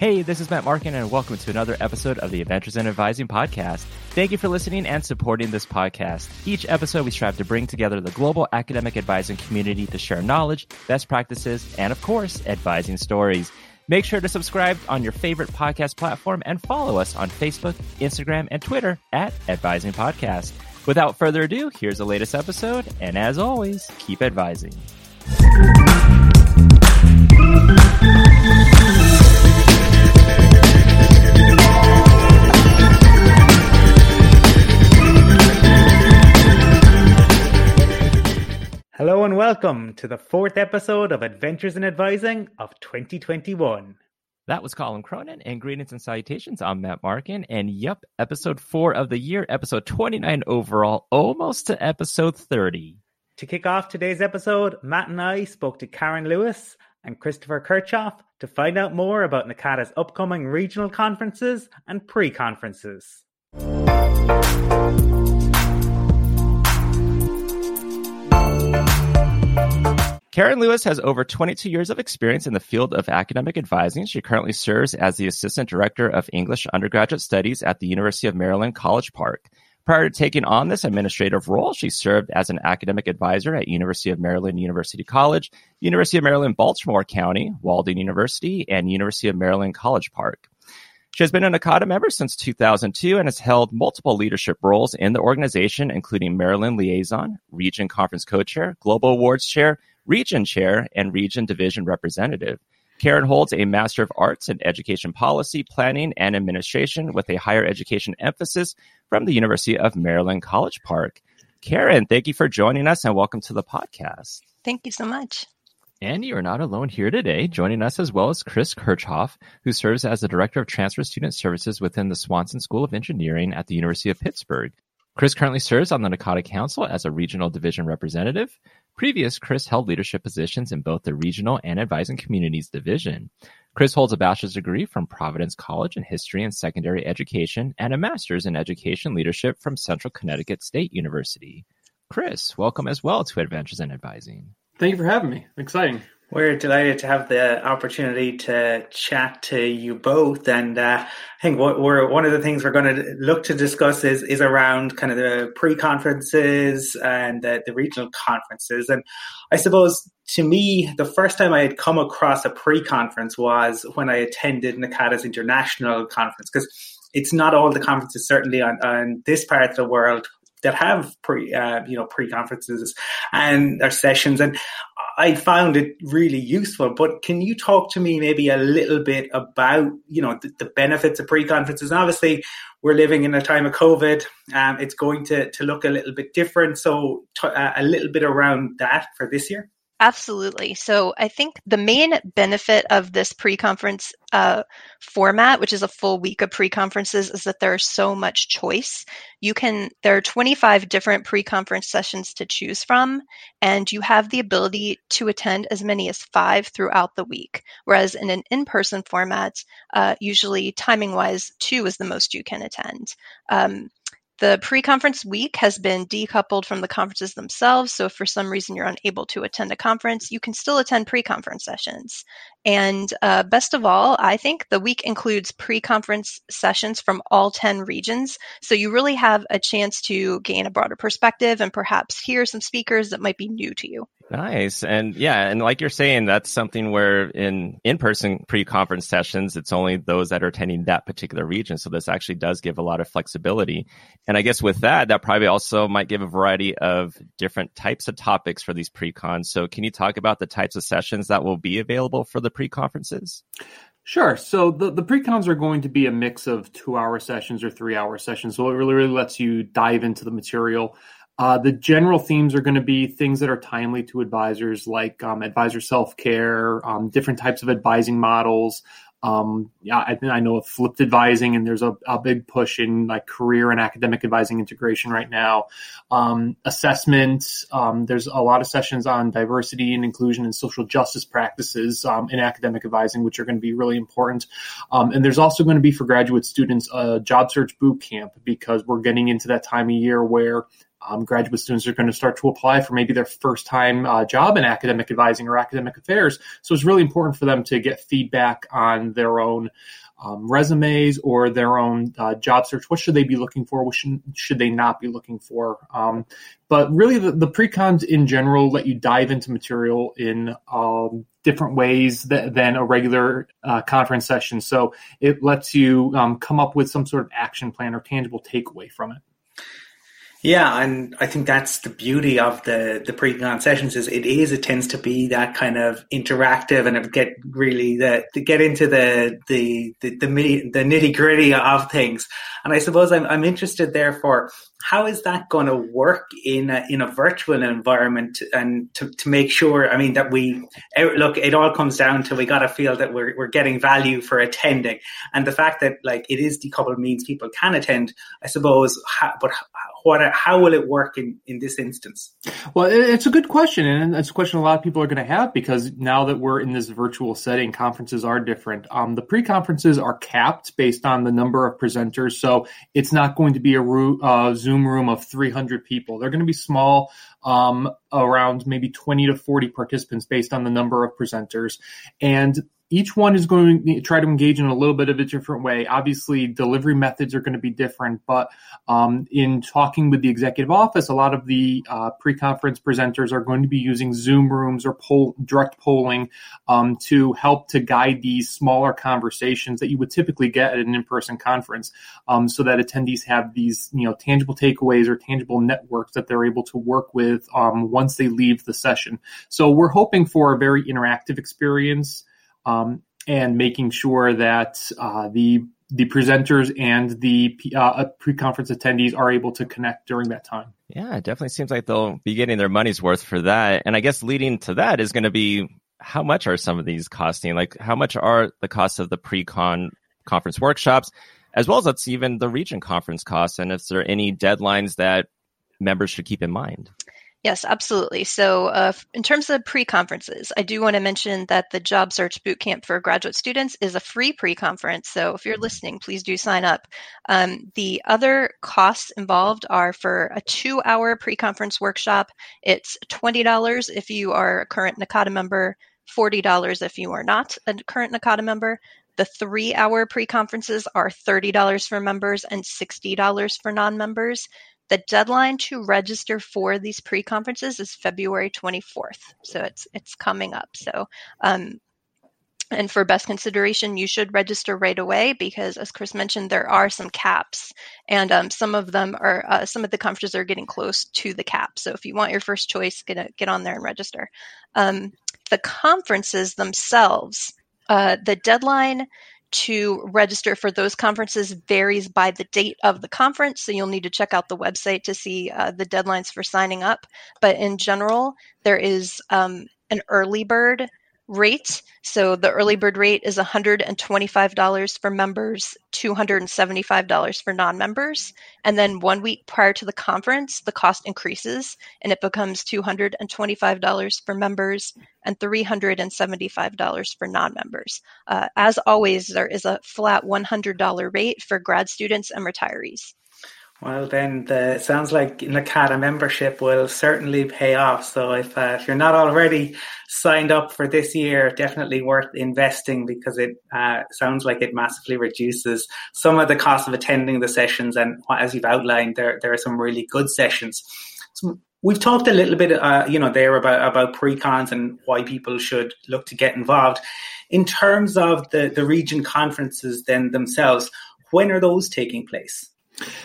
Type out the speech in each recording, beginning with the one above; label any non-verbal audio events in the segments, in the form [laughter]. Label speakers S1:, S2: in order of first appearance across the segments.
S1: Hey, this is Matt Markin, and welcome to another episode of the Adventures in Advising podcast. Thank you for listening and supporting this podcast. Each episode, we strive to bring together the global academic advising community to share knowledge, best practices, and of course, advising stories. Make sure to subscribe on your favorite podcast platform and follow us on Facebook, Instagram, and Twitter at Advising Podcast. Without further ado, here's the latest episode, and as always, keep advising.
S2: Hello and welcome to the fourth episode of Adventures in Advising of 2021.
S1: That was Colin Cronin, and greetings and salutations. I'm Matt Markin, and yep, episode four of the year, episode 29 overall, almost to episode 30.
S2: To kick off today's episode, Matt and I spoke to Karen Lewis and Christopher Kirchhoff to find out more about NACADA's upcoming regional conferences and pre conferences.
S1: Karen Lewis has over 22 years of experience in the field of academic advising. She currently serves as the Assistant Director of English Undergraduate Studies at the University of Maryland College Park. Prior to taking on this administrative role, she served as an academic advisor at University of Maryland University College, University of Maryland Baltimore County, Walden University, and University of Maryland College Park. She has been an NACADA member since 2002 and has held multiple leadership roles in the organization, including Maryland Liaison, Region Conference Co-Chair, Global Awards Chair, Region Chair, and Region Division Representative. Karen holds a Master of Arts in Education Policy, Planning, and Administration with a higher education emphasis from the University of Maryland College Park. Karen, thank you for joining us and welcome to the podcast.
S3: Thank you so much.
S1: And you are not alone here today. Joining us as well as Chris Kirchhoff, who serves as the Director of Transfer Student Services within the Swanson School of Engineering at the University of Pittsburgh. Chris currently serves on the NACADA Council as a Regional Division Representative. Previous, Chris held leadership positions in both the Regional and Advising Communities Division. Chris holds a bachelor's degree from Providence College in History and Secondary Education and a master's in Education Leadership from Central Connecticut State University. Chris, welcome as well to Adventures in Advising.
S4: Thank you for having me. Exciting.
S2: We're delighted to have the opportunity to chat to you both, and uh, I think what we're one of the things we're going to look to discuss is is around kind of the pre-conferences and the, the regional conferences. And I suppose to me, the first time I had come across a pre-conference was when I attended NACADA's international conference, because it's not all the conferences certainly on, on this part of the world that have pre uh, you know pre conferences and their sessions and I found it really useful. But can you talk to me maybe a little bit about you know the, the benefits of pre conferences? Obviously, we're living in a time of COVID. Um, it's going to to look a little bit different. So t- uh, a little bit around that for this year.
S3: Absolutely. So I think the main benefit of this pre-conference uh, format, which is a full week of pre-conferences, is that there's so much choice. You can there are 25 different pre-conference sessions to choose from, and you have the ability to attend as many as five throughout the week. Whereas in an in-person format, uh, usually timing-wise, two is the most you can attend. Um, the pre conference week has been decoupled from the conferences themselves. So, if for some reason you're unable to attend a conference, you can still attend pre conference sessions. And uh, best of all, I think the week includes pre conference sessions from all 10 regions. So, you really have a chance to gain a broader perspective and perhaps hear some speakers that might be new to you.
S1: Nice. And yeah, and like you're saying, that's something where in in-person pre-conference sessions, it's only those that are attending that particular region. So this actually does give a lot of flexibility. And I guess with that, that probably also might give a variety of different types of topics for these pre-cons. So can you talk about the types of sessions that will be available for the pre-conferences?
S4: Sure. So the, the pre-cons are going to be a mix of two hour sessions or three hour sessions. So it really, really lets you dive into the material. Uh, the general themes are going to be things that are timely to advisors, like um, advisor self care, um, different types of advising models. Um, yeah, I, I know of flipped advising, and there's a, a, big push in like career and academic advising integration right now. Um, assessment, um, there's a lot of sessions on diversity and inclusion and social justice practices um, in academic advising, which are going to be really important. and there's also going to be for graduate students a job search boot camp because we're getting into that time of year where um, graduate students are going to start to apply for maybe their first time uh, job in academic advising or academic affairs. So it's really important for them to get feedback on their own um, resumes or their own uh, job search. What should they be looking for? What should, should they not be looking for? Um, but really, the, the pre-cons in general let you dive into material in um, different ways than a regular uh, conference session. So it lets you um, come up with some sort of action plan or tangible takeaway from it.
S2: Yeah, and I think that's the beauty of the the pre-con sessions is it is it tends to be that kind of interactive and it get really the to get into the the the the, the nitty gritty of things. And I suppose I'm I'm interested therefore how is that going to work in a, in a virtual environment and to, to make sure i mean that we look it all comes down to we got to feel that we're, we're getting value for attending. And the fact that like it is decoupled means people can attend i suppose how, but what how will it work in in this instance?
S4: Well it's a good question and it's a question a lot of people are going to have because now that we're in this virtual setting conferences are different. Um, the pre-conferences are capped based on the number of presenters so it's not going to be a uh, zoom Zoom room of 300 people. They're going to be small, um, around maybe 20 to 40 participants based on the number of presenters. And each one is going to try to engage in a little bit of a different way. Obviously, delivery methods are going to be different, but um, in talking with the executive office, a lot of the uh, pre-conference presenters are going to be using Zoom rooms or poll, direct polling um, to help to guide these smaller conversations that you would typically get at an in-person conference, um, so that attendees have these you know tangible takeaways or tangible networks that they're able to work with um, once they leave the session. So we're hoping for a very interactive experience um, and making sure that uh, the the presenters and the uh, pre-conference attendees are able to connect during that time.
S1: Yeah, it definitely seems like they'll be getting their money's worth for that. And I guess leading to that is going to be how much are some of these costing? Like how much are the costs of the pre-con conference workshops, as well as that's even the region conference costs, and if there are any deadlines that members should keep in mind.
S3: Yes, absolutely. So, uh, in terms of pre conferences, I do want to mention that the Job Search Bootcamp for graduate students is a free pre conference. So, if you're listening, please do sign up. Um, the other costs involved are for a two hour pre conference workshop, it's $20 if you are a current NACADA member, $40 if you are not a current NACADA member. The three hour pre conferences are $30 for members and $60 for non members. The deadline to register for these pre-conferences is February 24th, so it's it's coming up. So, um, and for best consideration, you should register right away because, as Chris mentioned, there are some caps, and um, some of them are uh, some of the conferences are getting close to the cap. So, if you want your first choice, get get on there and register. Um, the conferences themselves, uh, the deadline to register for those conferences varies by the date of the conference. So you'll need to check out the website to see uh, the deadlines for signing up. But in general, there is um, an early bird rate. So the early bird rate is $125 for members, $275 for non members. And then one week prior to the conference, the cost increases and it becomes $225 for members and $375 for non members. Uh, as always, there is a flat $100 rate for grad students and retirees.
S2: Well, then the, it sounds like NACADA membership will certainly pay off. So if uh, if you're not already signed up for this year, definitely worth investing because it uh, sounds like it massively reduces some of the cost of attending the sessions. And as you've outlined, there there are some really good sessions. So we've talked a little bit, uh, you know, there about about pre-cons and why people should look to get involved. In terms of the the region conferences, then themselves, when are those taking place?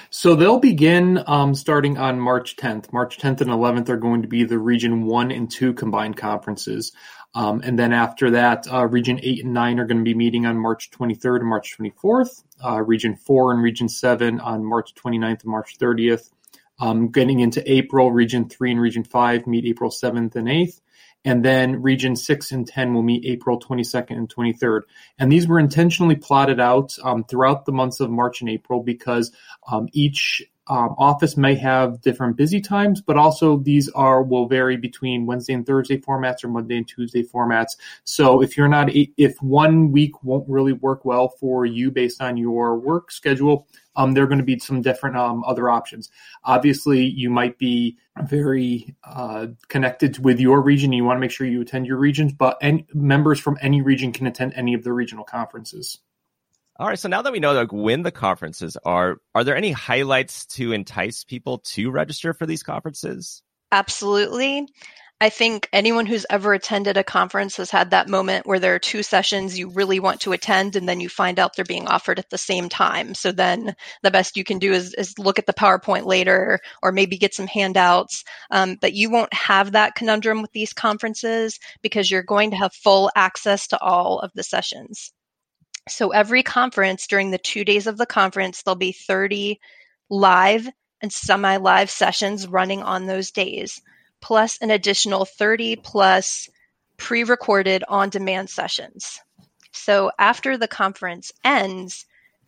S4: So they'll begin um, starting on March 10th. March 10th and 11th are going to be the Region 1 and 2 combined conferences. Um, and then after that, uh, Region 8 and 9 are going to be meeting on March 23rd and March 24th. Uh, region 4 and Region 7 on March 29th and March 30th. Um, getting into April, Region 3 and Region 5 meet April 7th and 8th. And then region 6 and 10 will meet April 22nd and 23rd. And these were intentionally plotted out um, throughout the months of March and April because um, each um, office may have different busy times, but also these are will vary between Wednesday and Thursday formats or Monday and Tuesday formats. So if you're not, if one week won't really work well for you based on your work schedule, um, there are going to be some different um, other options. Obviously, you might be very uh, connected with your region. You want to make sure you attend your regions, but any, members from any region can attend any of the regional conferences.
S1: All right. So now that we know like when the conferences are, are there any highlights to entice people to register for these conferences?
S3: Absolutely. I think anyone who's ever attended a conference has had that moment where there are two sessions you really want to attend and then you find out they're being offered at the same time. So then the best you can do is, is look at the PowerPoint later or maybe get some handouts. Um, but you won't have that conundrum with these conferences because you're going to have full access to all of the sessions. So every conference during the two days of the conference, there'll be 30 live and semi live sessions running on those days plus an additional 30 plus pre recorded on demand sessions. So after the conference ends,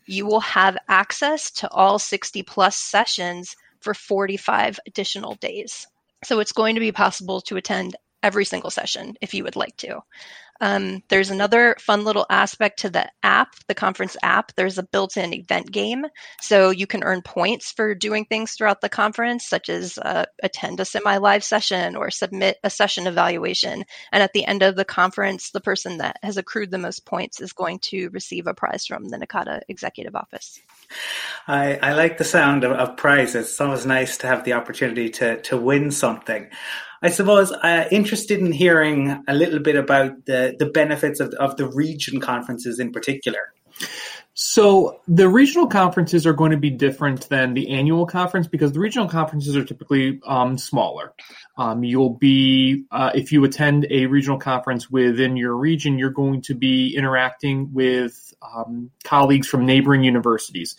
S3: you will have access to all 60 plus sessions for 45 additional days. So it's going to be possible to attend every single session if you would like to. Um, there's another fun little aspect to the app, the conference app. There's a built in event game. So you can earn points for doing things throughout the conference, such as uh, attend a semi live session or submit a session evaluation. And at the end of the conference, the person that has accrued the most points is going to receive a prize from the NACADA Executive Office.
S2: I, I like the sound of, of prizes. It's always nice to have the opportunity to, to win something. I suppose uh, interested in hearing a little bit about the, the benefits of, of the region conferences in particular.
S4: So the regional conferences are going to be different than the annual conference because the regional conferences are typically um, smaller. Um, you'll be, uh, if you attend a regional conference within your region, you're going to be interacting with um, colleagues from neighboring universities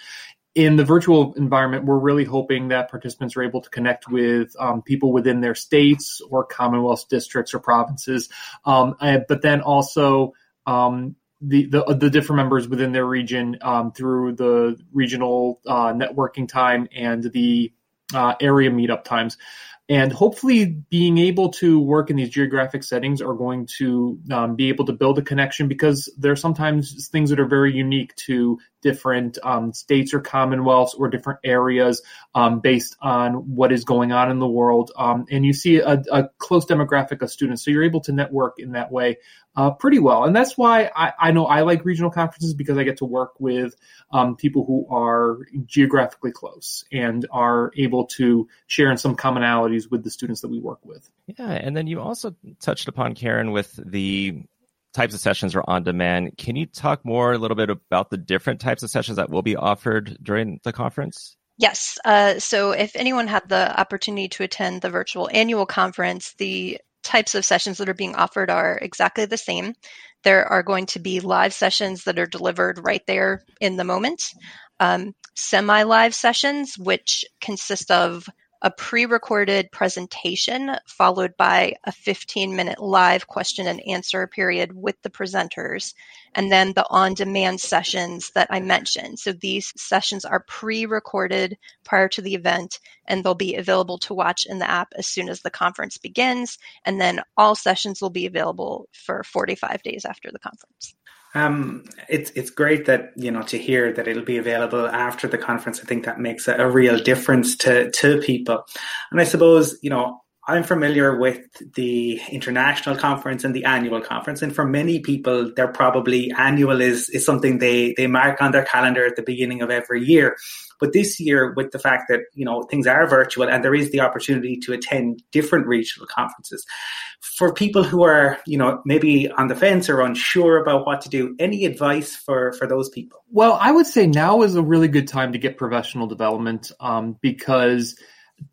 S4: in the virtual environment, we're really hoping that participants are able to connect with um, people within their states or Commonwealth districts or provinces, um, but then also um, the, the, the different members within their region um, through the regional uh, networking time and the uh, area meetup times and hopefully being able to work in these geographic settings are going to um, be able to build a connection because there are sometimes things that are very unique to different um, states or commonwealths or different areas um, based on what is going on in the world. Um, and you see a, a, close demographic of students. So you're able to network in that way uh, pretty well. And that's why I, I, know I like regional conferences because I get to work with um, people who are geographically close and are able to share in some commonalities with the students that we work with.
S1: Yeah. And then you also touched upon, Karen, with the types of sessions are on demand. Can you talk more a little bit about the different types of sessions that will be offered during the conference?
S3: Yes. Uh, so if anyone had the opportunity to attend the virtual annual conference, the types of sessions that are being offered are exactly the same. There are going to be live sessions that are delivered right there in the moment, um, semi live sessions, which consist of a pre recorded presentation followed by a 15 minute live question and answer period with the presenters, and then the on demand sessions that I mentioned. So these sessions are pre recorded prior to the event and they'll be available to watch in the app as soon as the conference begins. And then all sessions will be available for 45 days after the conference.
S2: Um, it's it's great that you know to hear that it'll be available after the conference. I think that makes a, a real difference to to people, and I suppose you know I'm familiar with the international conference and the annual conference, and for many people, they're probably annual is is something they they mark on their calendar at the beginning of every year. But this year, with the fact that you know things are virtual and there is the opportunity to attend different regional conferences, for people who are you know maybe on the fence or unsure about what to do, any advice for for those people?
S4: Well, I would say now is a really good time to get professional development um, because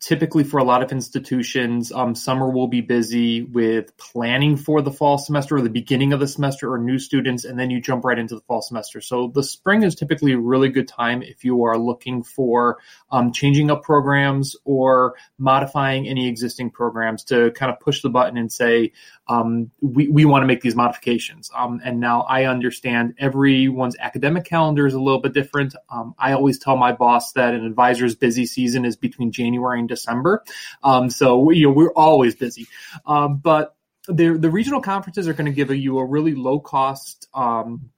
S4: typically for a lot of institutions, um, summer will be busy with planning for the fall semester or the beginning of the semester or new students, and then you jump right into the fall semester. So the spring is typically a really good time if you are looking for um, changing up programs or modifying any existing programs to kind of push the button and say, um, we, we want to make these modifications. Um, and now I understand everyone's academic calendar is a little bit different. Um, I always tell my boss that an advisor's busy season is between January and December. Um, so we, you know, we're always busy. Um, but the, the regional conferences are going to give you a really low cost, um,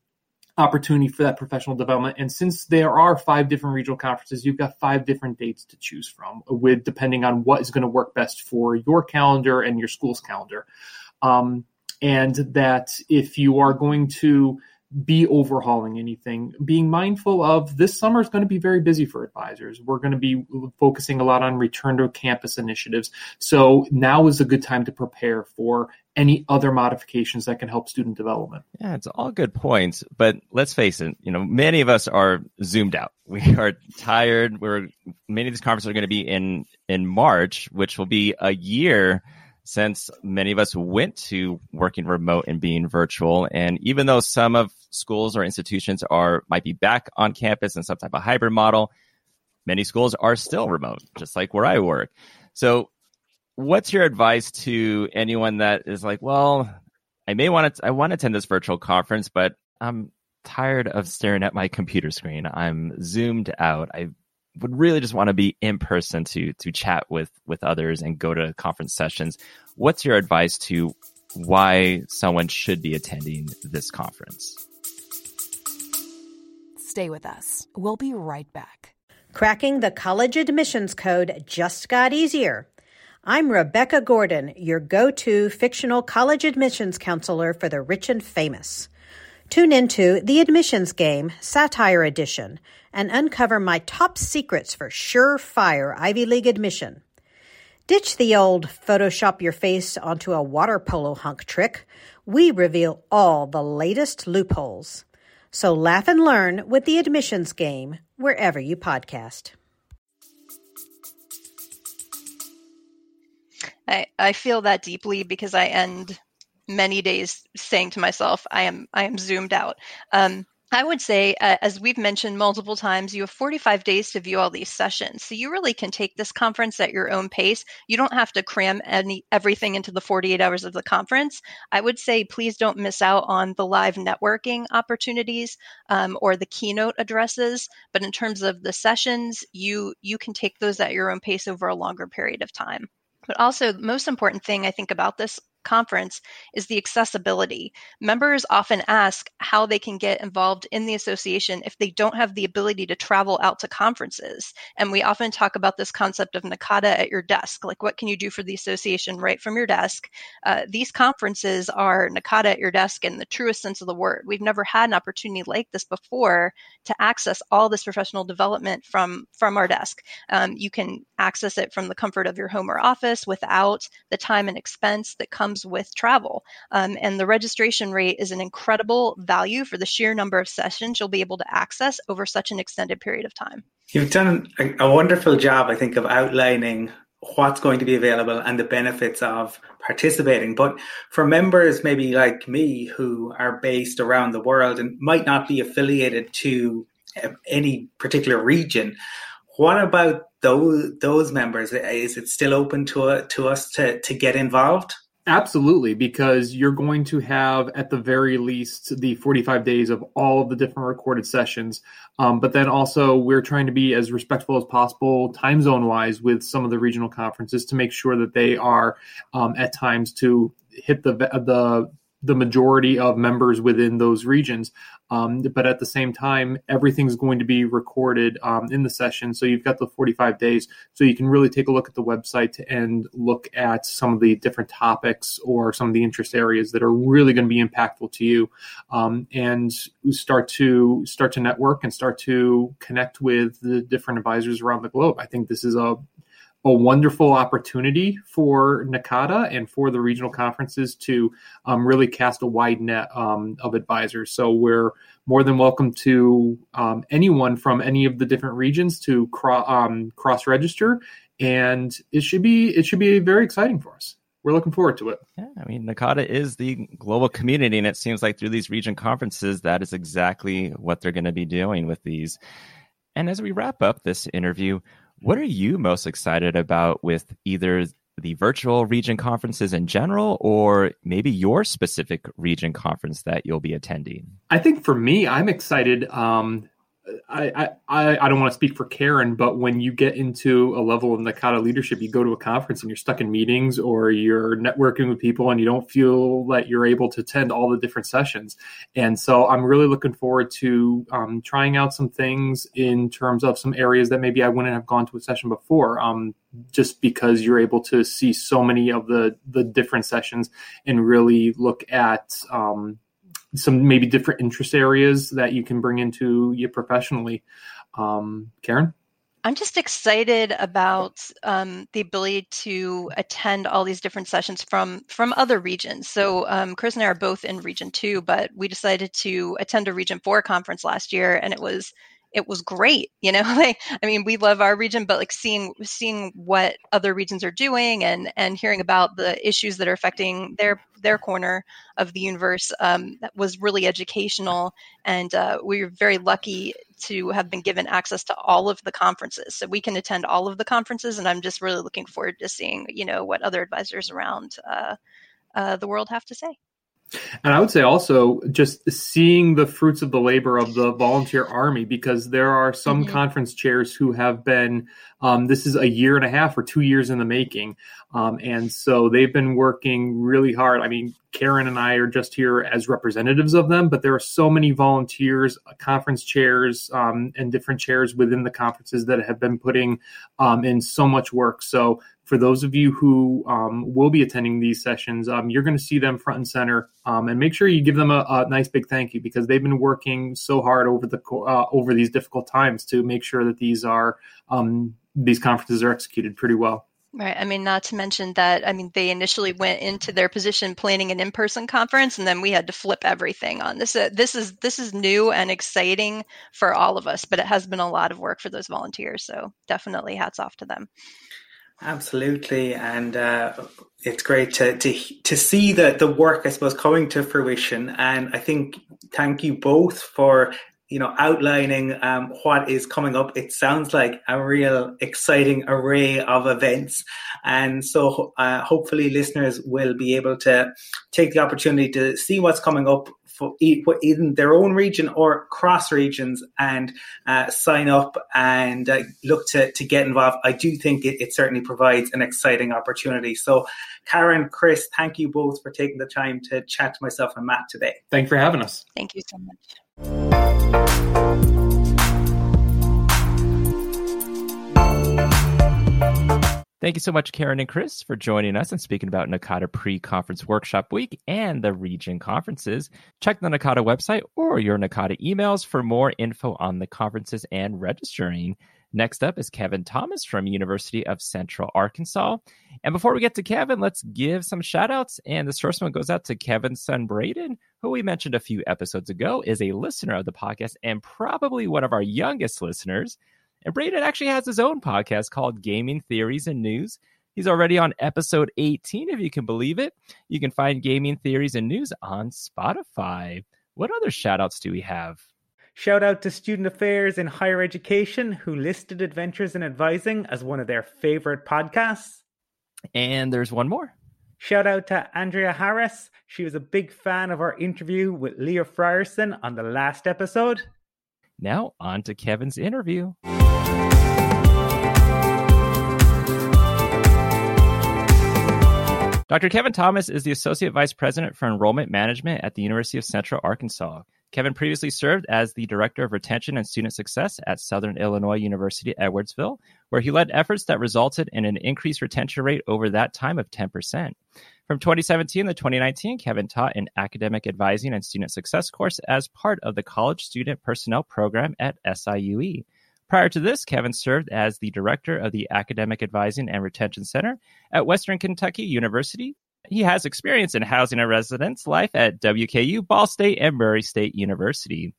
S4: opportunity for that professional development. And since there are five different regional conferences, you've got five different dates to choose from, with depending on what is going to work best for your calendar and your school's calendar. Um, and that if you are going to be overhauling anything, being mindful of this summer is going to be very busy for advisors. We're going to be focusing a lot on return to campus initiatives. So now is a good time to prepare for any other modifications that can help student development.
S1: Yeah, it's all good points, but let's face it, you know, many of us are zoomed out. [laughs] We are tired. We're many of these conferences are going to be in in March, which will be a year since many of us went to working remote and being virtual. And even though some of schools or institutions are might be back on campus in some type of hybrid model, many schools are still remote, just like where I work. So what's your advice to anyone that is like, well, I may want to I want to attend this virtual conference, but I'm tired of staring at my computer screen. I'm zoomed out. I would really just want to be in person to to chat with with others and go to conference sessions. What's your advice to why someone should be attending this conference?
S5: Stay with us. We'll be right back.
S6: Cracking the college admissions code just got easier. I'm Rebecca Gordon, your go to fictional college admissions counselor for the rich and famous. Tune into The Admissions Game, Satire Edition, and uncover my top secrets for surefire Ivy League admission. Ditch the old Photoshop your face onto a water polo hunk trick. We reveal all the latest loopholes. So laugh and learn with The Admissions Game, wherever you podcast.
S3: I, I feel that deeply because I end many days saying to myself, I am I am zoomed out. Um, I would say, uh, as we've mentioned multiple times, you have 45 days to view all these sessions. So you really can take this conference at your own pace. You don't have to cram any everything into the 48 hours of the conference. I would say, please don't miss out on the live networking opportunities um, or the keynote addresses. But in terms of the sessions, you you can take those at your own pace over a longer period of time. But also, most important thing I think about this conference is the accessibility. Members often ask how they can get involved in the association if they don't have the ability to travel out to conferences. And we often talk about this concept of NACADA at your desk. Like, what can you do for the association right from your desk? Uh, these conferences are NACADA at your desk in the truest sense of the word. We've never had an opportunity like this before to access all this professional development from, from our desk. Um, you can access it from the comfort of your home or office without the time and expense that comes comes with travel. Um, and the registration rate is an incredible value for the sheer number of sessions you'll be able to access over such an extended period of time.
S2: You've done a, wonderful job, I think, of outlining what's going to be available and the benefits of participating. But for members maybe like me who are based around the world and might not be affiliated to uh, any particular region, what about those those members? Is it still open to to us to to get involved?
S4: Absolutely, because you're going to have at the very least the 45 days of all of the different recorded sessions. Um, but then also, we're trying to be as respectful as possible, time zone wise, with some of the regional conferences to make sure that they are um, at times to hit the the the majority of members within those regions. Um, but at the same time, everything's going to be recorded um, in the session. So you've got the 45 days. So you can really take a look at the website and look at some of the different topics or some of the interest areas that are really going to be impactful to you, um, and start to start to network and start to connect with the different advisors around the globe. I think this is a a wonderful opportunity for NACADA and for the regional conferences to um, really cast a wide net um, of advisors. So we're more than welcome to um, anyone from any of the different regions to cro- um, cross register, and it should be it should be very exciting for us. We're looking forward to it.
S1: Yeah, I mean, NACADA is the global community, and it seems like through these region conferences, that is exactly what they're going to be doing with these. And as we wrap up this interview, what are you most excited about with either the virtual region conferences in general, or maybe your specific region conference that you'll be attending?
S4: I think for me, I'm excited. Um, I, I, I don't want to speak for Karen, but when you get into a level of NACADA leadership, you go to a conference and you're stuck in meetings or you're networking with people and you don't feel that you're able to attend all the different sessions. And so I'm really looking forward to um, trying out some things in terms of some areas that maybe I wouldn't have gone to a session before. Um, just because you're able to see so many of the the different sessions and really look at um, some maybe different interest areas that you can bring into you professionally. Um, Karen?
S3: I'm just excited about um, the ability to attend all these different sessions from from other regions. So um, Chris and I are both in Region Two, but we decided to attend a Region Four conference last year, and it was it was great you know [laughs] like i mean we love our region but like seeing seeing what other regions are doing and and hearing about the issues that are affecting their their corner of the universe um, that was really educational. And uh, we were very lucky to have been given access to all of the conferences. So we can attend all of the conferences and i'm just really looking forward to seeing you know what other advisors around uh, uh, the world have to say
S4: and I would say also just seeing the fruits of the labor of the volunteer army, because there are some mm-hmm. conference chairs who have been, um, this is a year and a half or two years in the making. Um, and so they've been working really hard. I mean, Karen and I are just here as representatives of them, but there are so many volunteers, uh, conference chairs, um, and different chairs within the conferences that have been putting um, in so much work. So for those of you who um, will be attending these sessions, um, you're going to see them front and center, um, and make sure you give them a, a, nice big thank you because they've been working so hard over the uh, over these difficult times to make sure that these are um, these conferences are executed pretty well.
S3: Right. I mean, not to mention that, I mean, they initially went into their position planning an in-person conference, and then we had to flip everything on this. Uh, this is this is new and exciting for all of us, but it has been a lot of work for those volunteers. So definitely, hats off to them.
S2: Absolutely, and uh, it's great to to to see the the work, I suppose, coming to fruition. And I think thank you both for you know outlining um, what is coming up. It sounds like a real exciting array of events, and so uh, hopefully listeners will be able to take the opportunity to see what's coming up for in their own region or cross regions and uh, sign up and uh, look to, to get involved. I do think it, it, certainly provides an exciting opportunity. So, Karen, Chris, thank you both for taking the time to chat to myself and Matt today.
S4: Thank you for having us.
S3: Thank you so much.
S1: Thank you so much, Karen and Chris, for joining us and speaking about NACADA pre conference workshop week and the region conferences. Check the NACADA website or your NACADA emails for more info on the conferences and registering. Next up is Kevin Thomas from University of Central Arkansas. And before we get to Kevin, let's give some shout outs. And this first one goes out to Kevin's son, Braden, who we mentioned a few episodes ago, is a listener of the podcast and probably one of our youngest listeners. And Braden actually has his own podcast called Gaming Theories and News. He's already on episode 18, if you can believe it. You can find Gaming Theories and News on Spotify. What other shout outs do we have?
S2: Shout out to Student Affairs in Higher Education, who listed Adventures in Advising as one of their favorite podcasts.
S1: And there's one more.
S2: Shout out to Andrea Harris. She was a big fan of our interview with Leah Frierson on the last episode.
S1: Now, on to Kevin's interview. Dr. Kevin Thomas is the Associate Vice President for Enrollment Management at the University of Central Arkansas. Kevin previously served as the Director of Retention and Student Success at Southern Illinois University Edwardsville, where he led efforts that resulted in an increased retention rate over that time of 10%. From 2017 to 2019, Kevin taught an academic advising and student success course as part of the College Student Personnel Program at SIUE. Prior to this, Kevin served as the director of the Academic Advising and Retention Center at Western Kentucky University. He has experience in housing and residence life at WKU, Ball State, and Murray State University.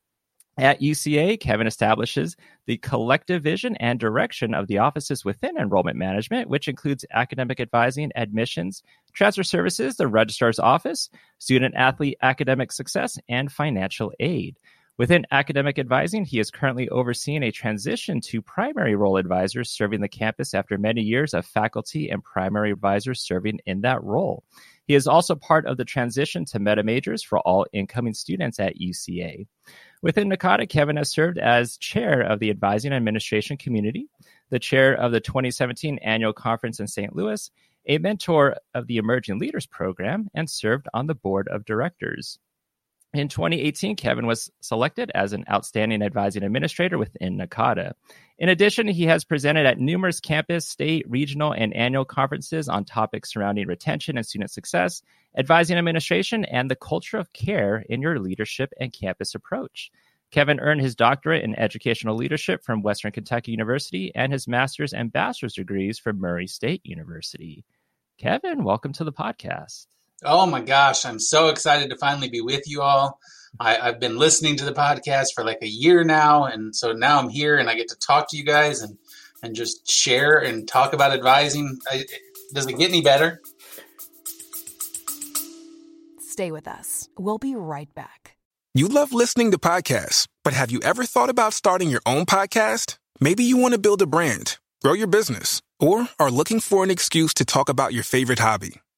S1: At UCA, Kevin establishes the collective vision and direction of the offices within enrollment management, which includes academic advising, admissions, transfer services, the registrar's office, student athlete academic success, and financial aid. Within academic advising, he is currently overseeing a transition to primary role advisors serving the campus after many years of faculty and primary advisors serving in that role. He is also part of the transition to meta majors for all incoming students at UCA. Within NACADA, Kevin has served as chair of the advising administration community, the chair of the 2017 annual conference in St. Louis, a mentor of the Emerging Leaders Program, and served on the board of directors. In 2018, Kevin was selected as an outstanding advising administrator within NACADA. In addition, he has presented at numerous campus, state, regional, and annual conferences on topics surrounding retention and student success, advising administration, and the culture of care in your leadership and campus approach. Kevin earned his doctorate in educational leadership from Western Kentucky University and his master's and bachelor's degrees from Murray State University. Kevin, welcome to the podcast.
S7: Oh my gosh, I'm so excited to finally be with you all. I, have been listening to the podcast for like a year now, and so now I'm here and I get to talk to you guys and and just share and talk about advising. I, does it get any better?
S5: Stay with us. We'll be right back.
S8: You love listening to podcasts, but have you ever thought about starting your own podcast? Maybe you want to build a brand, grow your business, or are looking for an excuse to talk about your favorite hobby.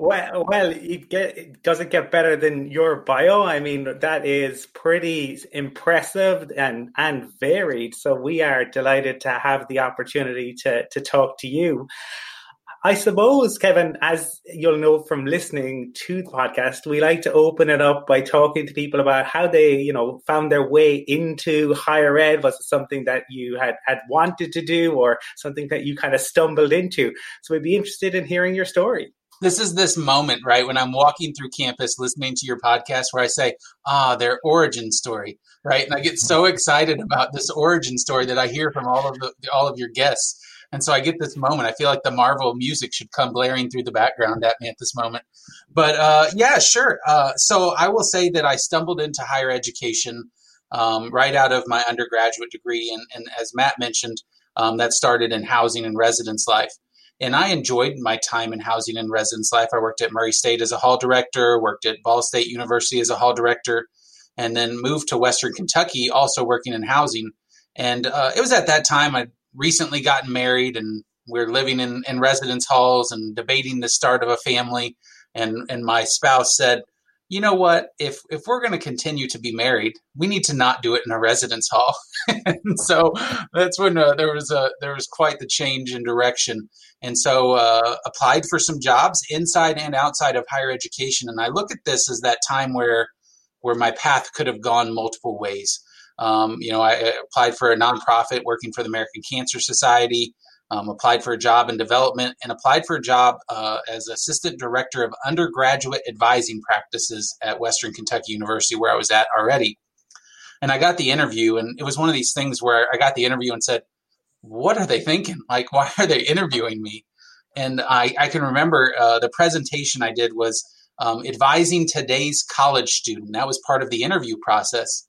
S2: Well, well, it, get, it does it get better than your bio? I mean, that is pretty impressive and and varied. So we are delighted to have the opportunity to to talk to you. I suppose, Kevin, as you'll know from listening to the podcast, we like to open it up by talking to people about how they, you know, found their way into higher ed. Was it something that you had, had wanted to do or something that you kind of stumbled into? So we'd be interested in hearing your story
S7: this is this moment, right, when I'm walking through campus listening to your podcast where I say, ah, their origin story, right? And I get so excited about this origin story that I hear from all of the all of your guests. And so I get this moment. I feel like the Marvel music should come blaring through the background at me at this moment. But uh, yeah, sure. Uh, so I will say that I stumbled into higher education um, right out of my undergraduate degree. And, and as Matt mentioned, um, that started in housing and residence life. And I enjoyed my time in housing and residence life. I worked at Murray State as a hall director, worked at Ball State University as a hall director, and then moved to Western Kentucky, also working in housing. And uh, it was at that time I'd recently gotten married and we are living in, in residence halls and debating the start of a family. And, and my spouse said, you know what if if we're going to continue to be married we need to not do it in a residence hall [laughs] and so that's when uh, there was a there was quite the change in direction and so uh, applied for some jobs inside and outside of higher education and i look at this as that time where where my path could have gone multiple ways um, you know i applied for a nonprofit working for the american cancer society um, applied for a job in development, and applied for a job uh, as assistant director of undergraduate advising practices at Western Kentucky University, where I was at already. And I got the interview, and it was one of these things where I got the interview and said, What are they thinking? [laughs] Like, why are they interviewing me? And I, I can remember uh, the presentation I did was um, advising today's college student. That was part of the interview process.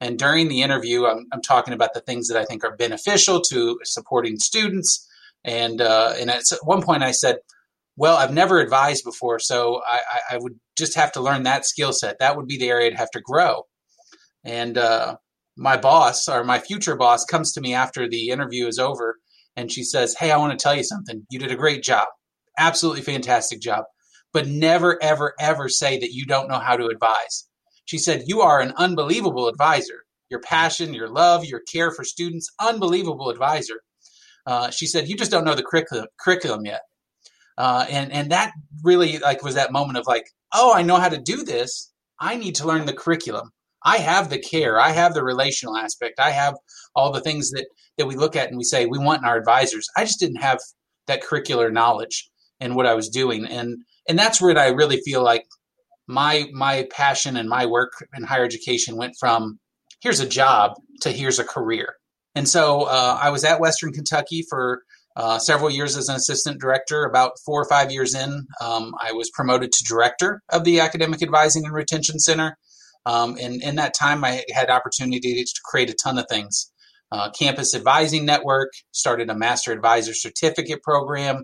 S7: And during the interview, I'm, I'm talking about the things that I think are beneficial to supporting students. And uh, and at one point, I said, "Well, I've never advised before, so I, I would just have to learn that skill set. That would be the area I'd have to grow." And uh, my boss, or my future boss, comes to me after the interview is over, and she says, "Hey, I want to tell you something. You did a great job, absolutely fantastic job, but never, ever, ever say that you don't know how to advise." She said, You are an unbelievable advisor. Your passion, your love, your care for students, unbelievable advisor. Uh, she said, You just don't know the curriculum, curriculum yet. Uh, and, and that really like was that moment of like, oh, I know how to do this. I need to learn the curriculum. I have the care. I have the relational aspect. I have all the things that, that we look at and we say we want in our advisors. I just didn't have that curricular knowledge and what I was doing. And, and that's where I really feel like my my passion and my work in higher education went from here's a job to here's a career And so uh, I was at Western Kentucky for uh, several years as an assistant director. About four or five years in, um, I was promoted to director of the Academic Advising and Retention Center. Um, and in that time, I had opportunity to create a ton of things. Uh, campus advising network, started a master advisor certificate program,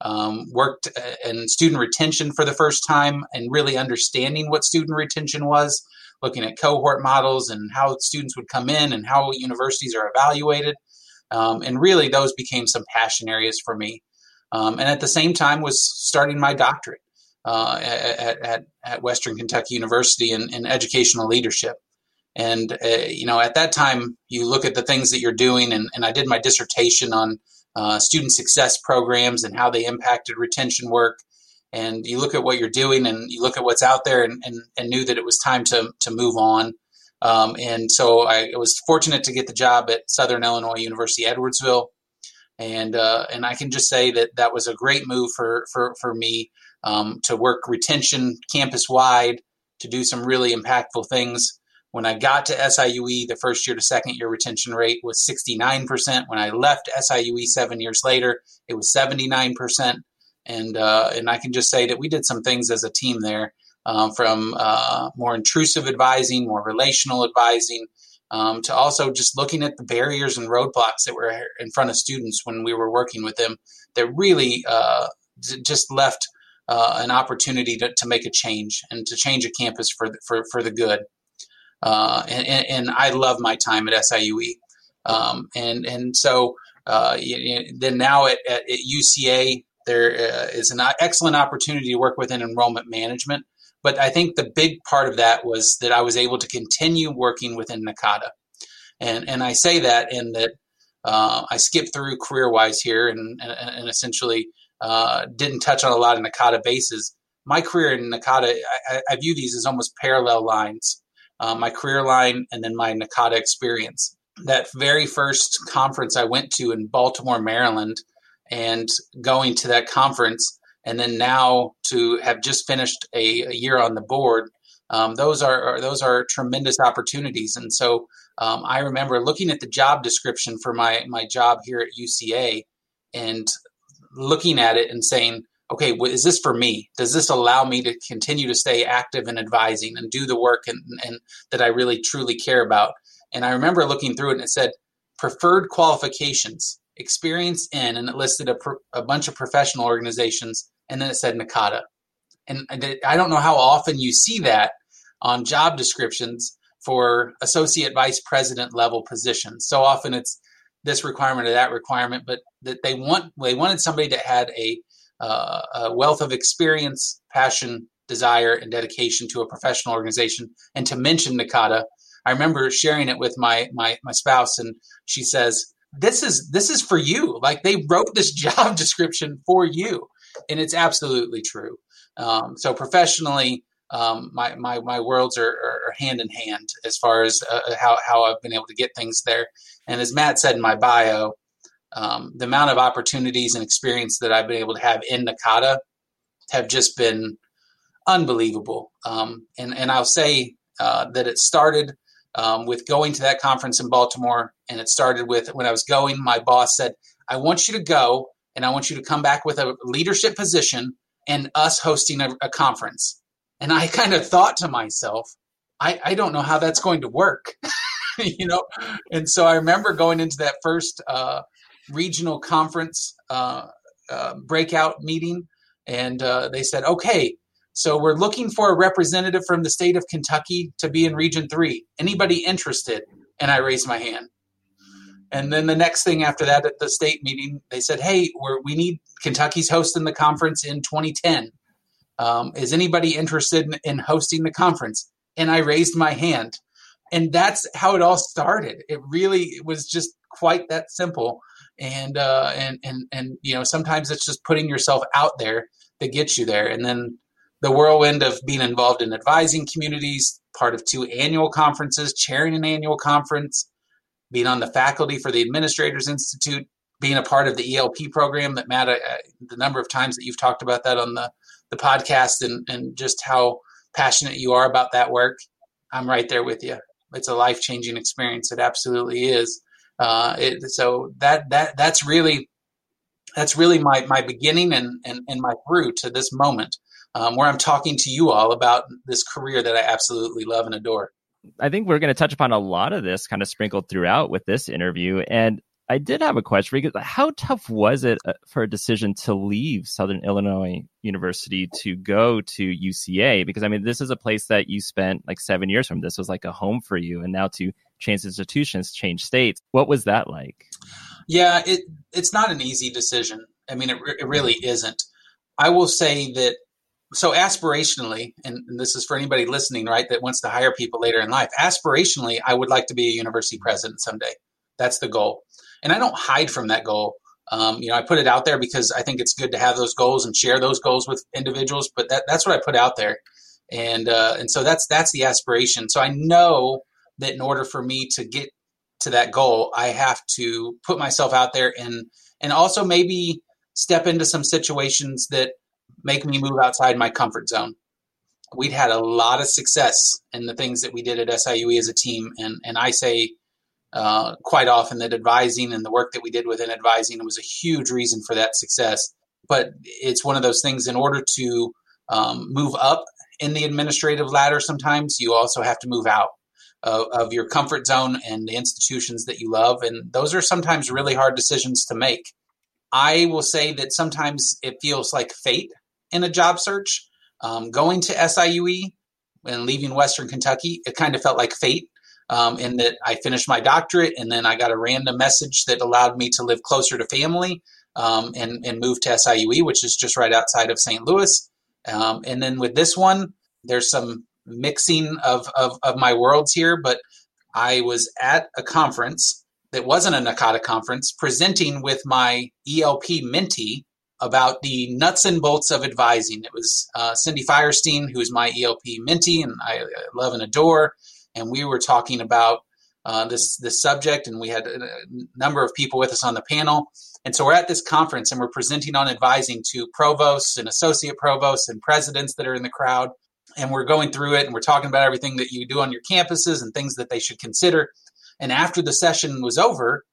S7: um, worked uh, in student retention for the first time and really understanding what student retention was, looking at cohort models and how students would come in and how universities are evaluated. Um, and really, those became some passion areas for me. Um, and at the same time, was starting my doctorate uh, at, at, at, Western Kentucky University in, in educational leadership. And, uh, you know, at that time, you look at the things that you're doing, and, and I did my dissertation on uh, student success programs and how they impacted retention work. And you look at what you're doing and you look at what's out there and, and, and knew that it was time to, to move on. Um, and so I was fortunate to get the job at Southern Illinois University Edwardsville. And, uh, and I can just say that that was a great move for, for, for me um, to work retention campus wide, to do some really impactful things. When I got to SIUE, the first year to second year retention rate was 69%. When I left SIUE seven years later, it was 79%. And, uh, and I can just say that we did some things as a team there um, from uh, more intrusive advising, more relational advising, um, to also just looking at the barriers and roadblocks that were in front of students when we were working with them that really uh, just left uh, an opportunity to, to make a change and to change a campus for, for, for the good. Uh, and, and, I love my time at SIUE. Um, and, and so uh, then now at, at, UCA, there uh, an excellent opportunity to work within enrollment management. But I think the big part of that was that I was able to continue working within NACADA. And, and I say that in that uh, I skipped through career wise here and, and, and essentially uh, didn't touch on a lot of NACADA bases. My career in NACADA, I, I view these as almost parallel lines uh, my career line, and then my NACADA experience. That very first conference I went to in Baltimore, Maryland, and going to that conference, and then now to have just finished a, a year on the board, um, those are those are tremendous opportunities. And so um, I remember looking at the job description for my my job here at UCA, and looking at it and saying, okay, is this for me? Does this allow me to continue to stay active in advising and do the work and, and that I really truly care about? And I remember looking through it and it said preferred qualifications, experience in, and it listed a, a bunch of professional organizations, and then it said NACADA. And I don't know how often you see that on job descriptions for associate vice president level positions. So often it's this requirement or that requirement, but that they want they wanted somebody that had a uh, a wealth of experience, passion, desire, and dedication to a professional organization. And to mention NACADA, I remember sharing it with my my my spouse, and she says, "This is this is for you. Like they wrote this [laughs] job description for you." And it's absolutely true. Um, so professionally, um, my, my, my worlds are, are, hand in hand as far as uh, how, how I've been able to get things there. And as Matt said in my bio, um, the amount of opportunities and experience that I've been able to have in NACADA have just been unbelievable. Um, and, and I'll say uh, that it started um, with going to that conference in Baltimore. And it started with when I was going, my boss said, I want you to go and I want you to come back with a leadership position and us hosting a, a conference. And I kind of thought to myself, I, I don't know how that's going to work. [laughs] you know and so i remember going into that first uh, regional conference uh, uh, breakout meeting, and uh, they said, okay, so we're looking for a representative from the state of Kentucky to be in Region 3. Anybody interested? And I raised my hand. And then the next thing after that at the state meeting, they said, hey, we need Kentucky's hosting the conference in 2010. Um, is anybody interested in, in hosting the conference? And I raised my hand. And that's how it all started. It really was just quite that simple and uh, and and and you know sometimes it's just putting yourself out there that gets you there and then the whirlwind of being involved in advising communities part of two annual conferences chairing an annual conference being on the faculty for the administrators institute being a part of the elp program that matt uh, the number of times that you've talked about that on the the podcast and and just how passionate you are about that work i'm right there with you it's a life changing experience it absolutely is Uh, it, so that that that's really that's really my my beginning and and, and my through to this moment um, where I'm talking to you all about this career that I absolutely love and adore.
S1: I think we're going to touch upon a lot of this kind of sprinkled throughout with this interview. And I did have a question because how tough was it uh, for a decision to leave Southern Illinois University to go to UCA? Because I mean, this is a place that you spent like seven years from. This was like a home for you, and now to change institutions, change states. What was that like?
S7: Yeah, it it's not an easy decision. I mean, it, it really isn't. I will say that so aspirationally, and, and, this is for anybody listening, right, that wants to hire people later in life. Aspirationally, I would like to be a university president someday. That's the goal, and I don't hide from that goal. Um, you know, I put it out there because I think it's good to have those goals and share those goals with individuals. But that, that's what I put out there, and uh, and so that's that's the aspiration. So I know that in order for me to get to that goal, I have to put myself out there and and also maybe step into some situations that make me move outside my comfort zone. We'd had a lot of success in the things that we did at SIUE as a team, and and I say uh, quite often that advising and the work that we did within advising was a huge reason for that success. But it's one of those things. In order to um, move up in the administrative ladder, sometimes you also have to move out of, of your comfort zone and the institutions that you love, and those are sometimes really hard decisions to make. I will say that sometimes it feels like fate in a job search. Um, going to SIUE and leaving Western Kentucky, it kind of felt like fate um, in that I finished my doctorate and then I got a random message that allowed me to live closer to family um, and, and move to SIUE, which is just right outside of St. Louis. Um, and then with this one, there's some mixing of, of, of my worlds here, but I was at a conference that wasn't a NACADA conference presenting with my ELP mentee about the nuts and bolts of advising. It was uh, Cindy Firestein, who is my ELP mentee and I love and adore, and we were talking about uh, this this subject, and we had a number of people with us on the panel. And so we're at this conference, and we're presenting on advising to provosts and associate provosts and presidents that are in the crowd, and we're going through it, and we're talking about everything that you do on your campuses and things that they should consider. And after the session was over,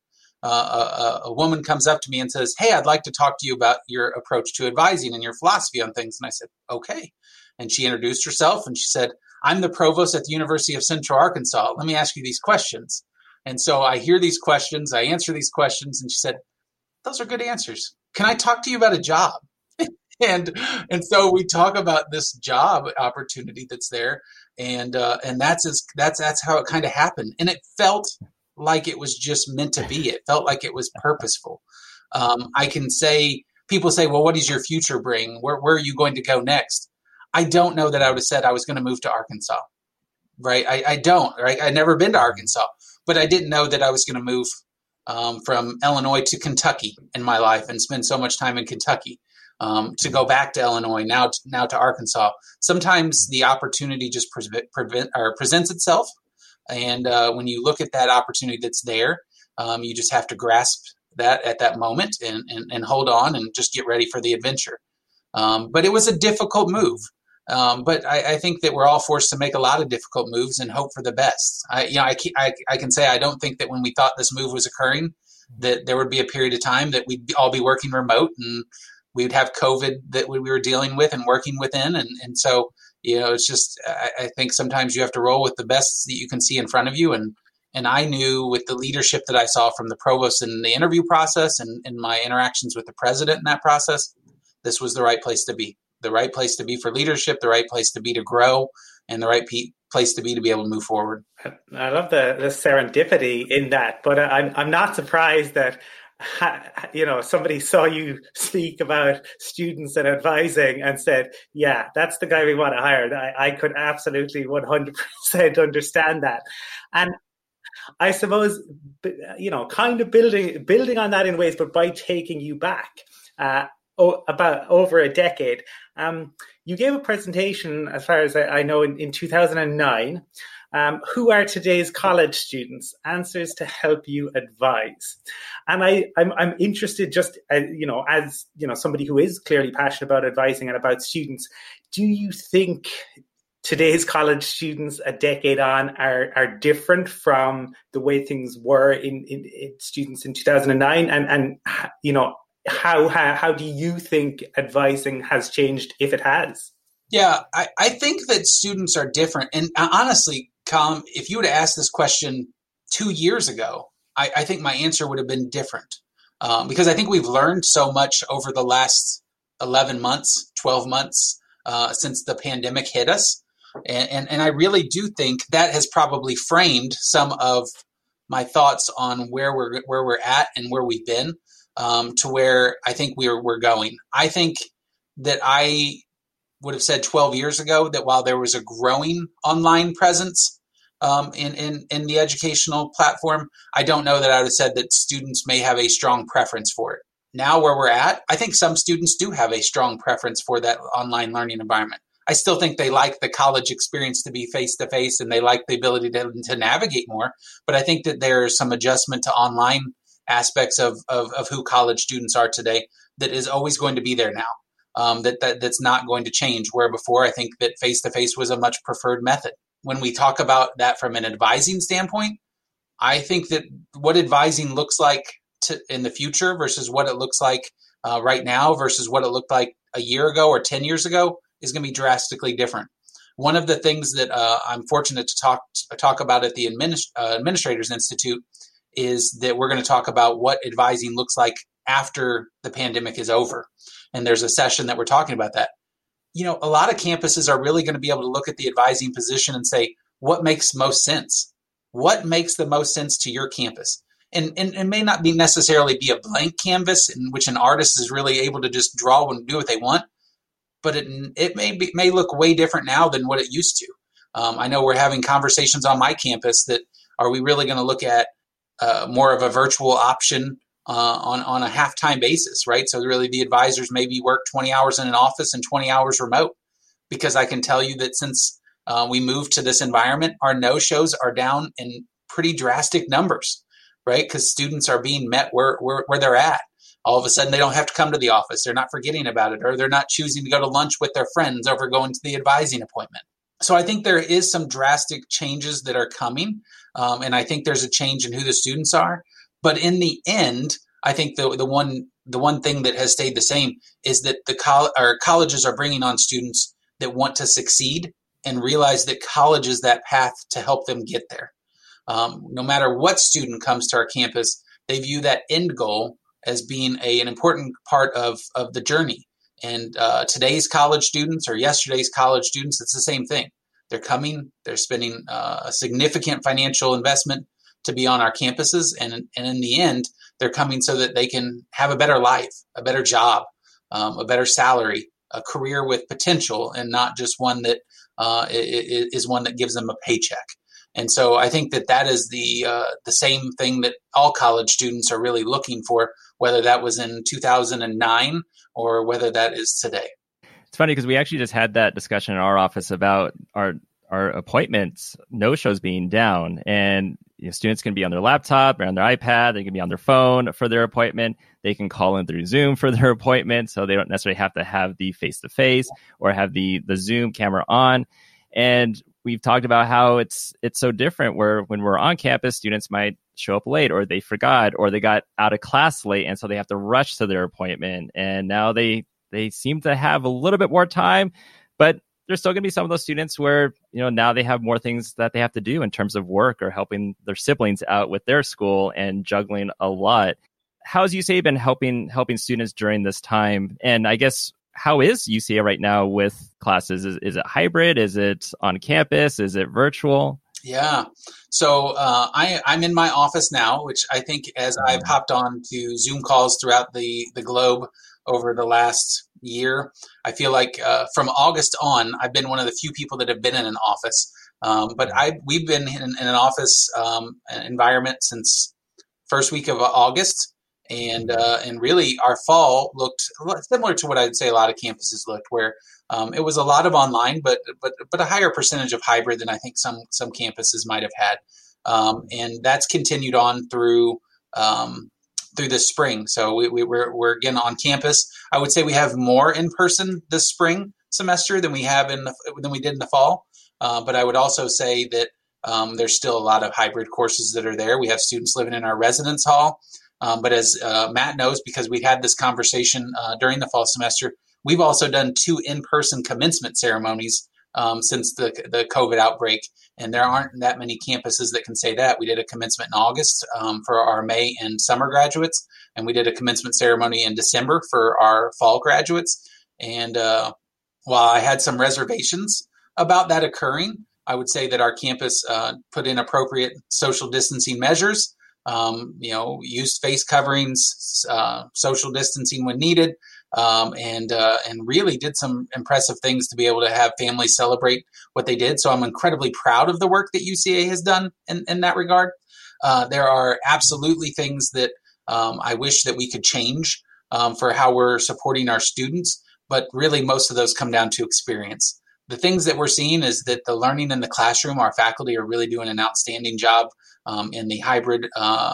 S7: uh, a, a, woman comes up to me and says, Hey, I'd like to talk to you about your approach to advising and your philosophy on things. And I said, Okay. And she introduced herself and she said, I'm the provost at the University of Central Arkansas. Let me ask you these questions. And so I hear these questions, I answer these questions, and she said, Those are good answers. Can I talk to you about a job? [laughs] and and so we talk about this job opportunity that's there, and uh, and that's as, that's that's how it kind of happened, and it felt like it was just meant to be. It felt like it was purposeful. Um, I can say, people say, well, what does your future bring? Where, where are you going to go next? I don't know that I would have said I was going to move to Arkansas, right? I, I don't, right? I'd never been to Arkansas, but I didn't know that I was going to move um, from Illinois to Kentucky in my life and spend so much time in Kentucky. Um, to go back to Illinois now, to, now to Arkansas. Sometimes the opportunity just pre- prevent, or presents itself, and uh, when you look at that opportunity that's there, um, you just have to grasp that at that moment and, and, and hold on and just get ready for the adventure. Um, but it was a difficult move. Um, but I, I, think that we're all forced to make a lot of difficult moves and hope for the best. I, you know, I, I, I can say I don't think that when we thought this move was occurring, that there would be a period of time that we'd all be working remote and we'd have COVID that we were dealing with and working within. And, and so you know, it's just I, I think sometimes you have to roll with the best that you can see in front of you and and I knew with the leadership that I saw from the provost in the interview process and in my interactions with the president in that process, this was the right place to be. The right place to be for leadership, the right place to be to grow, and the right pe- place to be to be able to move forward.
S2: I love the, the serendipity in that, but I'm, I'm not surprised that [laughs] you know, somebody saw you speak about students and advising and said, yeah, that's the guy we want to hire. I, I could absolutely 100% understand that. And I suppose, you know, kind of building, building on that in ways, but by taking you back uh, about over a decade. Um, you gave a presentation, as far as I, I know, in, in 2009 um, who are today's college students? Answers to help you advise. And I, I'm, I'm interested, just uh, you know, as you know, somebody who is clearly passionate about advising and about students. Do you think today's college students a decade on are are different from the way things were in, in, in students in 2009 and and you know how, how how do you think advising has changed if it has?
S7: Yeah i, I think that students are different. And uh, honestly Colm, if you would have asked this question two years ago i, I think my answer would have been different. Um, because i think we've learned so much over the last 11 months 12 months uh, since the pandemic hit us. And, and, and I really do think that has probably framed some of my thoughts on where we're where we're at and where we've been um, to where I think we're we're going. I think that I would have said 12 years ago that while there was a growing online presence um, in, in in the educational platform, I don't know that I would have said that students may have a strong preference for it. Now, where we're at, I think some students do have a strong preference for that online learning environment. I still think they like the college experience to be face to face and they like the ability to, to navigate more. But I think that there's some adjustment to online aspects of, of, of who college students are today that is always going to be there now. Um, that, that that's not going to change. Where before, I think that face to face was a much preferred method. When we talk about that from an advising standpoint, I think that what advising looks like to, in the future versus what it looks like uh, right now versus what it looked like a year ago or 10 years ago is going to be drastically different. One of the things that uh, I'm fortunate to talk to talk about at the Administ- uh, Administrators Institute is that we're going to talk about what advising looks like after the pandemic is over. And there's a session that we're talking about that. You know, a lot of campuses are really going to be able to look at the advising position and say, what makes most sense? What makes the most sense to your campus? And, and it may not be necessarily be a blank canvas in which an artist is really able to just draw and do what they want but it it may be, may look way different now than what it used to. Um, I know we're having conversations on my campus that are we really going to look at uh, more of a virtual option uh, on on a half time basis, right? So really, the advisors maybe work 20 hours in an office and 20 hours remote, because I can tell you that since uh, we moved to this environment, our no shows are down in pretty drastic numbers, right? Because students are being met where, where where they're at all of a sudden they don't have to come to the office. They're not forgetting about it, or they're not choosing to go to lunch with their friends over going to the advising appointment. So I think there is some drastic changes that are coming, um, and I think there's a change in who the students are. But in the end, I think the the one the one thing that has stayed the same is that the col- or colleges are bringing on students that want to succeed and realize that college is that path to help them get there. Um, no matter what student comes to our campus, they view that end goal as being a, an important part of, of the journey. And uh, today's college students or yesterday's college students, it's the same thing. They're coming, they're spending uh, a significant financial investment to be on our campuses. And, and in the end, they're coming so that they can have a better life, a better job, um, a better salary, a career with potential, and not just one that uh, is one that gives them a paycheck. And so I think that that is the uh, the same thing that all college students are really looking for, whether that was in 2009 or whether that is today.
S1: It's funny because we actually just had that discussion in our office about our our appointments no shows being down. And you know, students can be on their laptop or on their ipad they can be on their phone for their appointment. They can call in through zoom for their [laughs] appointment so they don't necessarily have to have the face to face or have the the zoom camera on. And we've talked about how it's it's so different where when we're on campus students might show up late or they forgot or they got out of class late and so they have to rush to their appointment. And now they they seem to have a little bit more time but there's still going to be some of those students where you know now they have more things that they have to do in terms of work or helping their siblings out with their school and juggling a lot how's UCA been helping helping students during this time and i guess how is UCA right now with classes? Is, is it hybrid? Is it on campus? Is it virtual?
S7: Yeah. So uh, I, I'm in my office now, which I think as I've mm-hmm. hopped on to Zoom calls throughout the, the globe over the last year, I feel like uh, from August on, I've been one of the few people that have been in an office. Um, but mm-hmm. I we've been in, in an office um, environment since first week of August and uh, and really our fall looked similar to what I'd say a lot of campuses looked, where um, it was a lot of online, but but but a higher percentage of hybrid than I think some some campuses might have had, um, and that's continued on through. Um, through this spring, so we, we, we're, we're again on campus. I would say we have more in person this spring semester than we have in the, than we did in the fall. Uh, but I would also say that um, there's still a lot of hybrid courses that are there. We have students living in our residence hall. Um, but as uh, Matt knows, because we had this conversation uh, during the fall semester, we've also done two in-person commencement ceremonies um, since the the COVID outbreak, and there aren't that many campuses that can say that. We did a commencement in August um, for our May and summer graduates, and we did a commencement ceremony in December for our fall graduates. And uh, while I had some reservations about that occurring, I would say that our campus uh, put in appropriate social distancing measures. Um, you know, used face coverings, uh, social distancing when needed, um, and uh, and really did some impressive things to be able to have families celebrate what they did. So I'm incredibly proud of the work that UCA has done in, in that regard. Uh, there are absolutely things that um, I wish that we could change um, for how we're supporting our students, but really most of those come down to experience. The things that we're seeing is that the learning in the classroom, our faculty are really doing an outstanding job um, in the hybrid uh,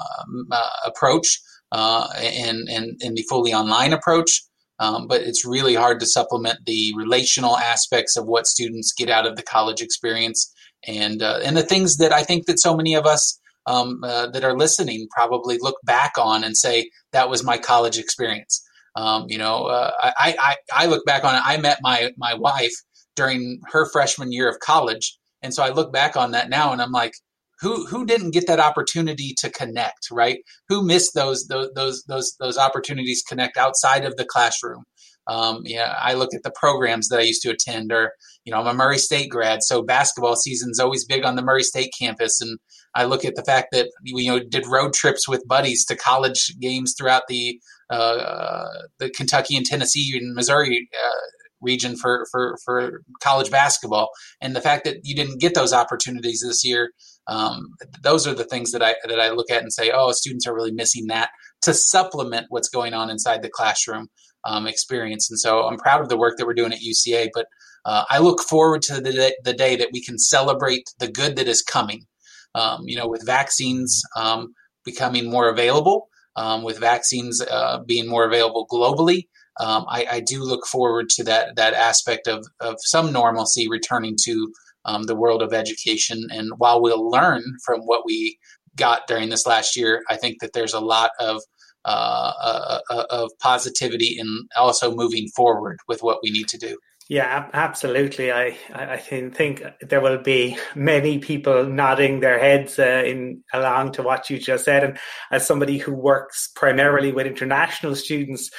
S7: uh, approach uh, and, and, and the fully online approach. Um, but it's really hard to supplement the relational aspects of what students get out of the college experience and uh, and the things that I think that so many of us um, uh, that are listening probably look back on and say that was my college experience. Um, you know, uh, I, I I look back on it. I met my my wife during her freshman year of college, and so I look back on that now, and I'm like, who who didn't get that opportunity to connect right who missed those those those those, those opportunities connect outside of the classroom um, yeah, I look at the programs that I used to attend, or you know, I'm a Murray State grad, so basketball season's always big on the Murray State campus, and I look at the fact that we you know did road trips with buddies to college games throughout the uh, the Kentucky and Tennessee and Missouri uh, region for, for, for college basketball. And the fact that you didn't get those opportunities this year, um, those are the things that I, that I look at and say, oh, students are really missing that to supplement what's going on inside the classroom um, experience. And so I'm proud of the work that we're doing at UCA, but uh, I look forward to the day, the day that we can celebrate the good that is coming. Um, you know, with vaccines um, becoming more available, um, with vaccines uh, being more available globally, um, I, I, do look forward to that that aspect of, of some normalcy returning to um, the world of education. And while we'll learn from what we got during this last year, I think that there's a lot of uh, uh, uh of positivity and also moving forward with what we need to do.
S2: Yeah, absolutely. I, I think there will be many people nodding their heads uh, in along to what you just said. And as somebody who works primarily with international students,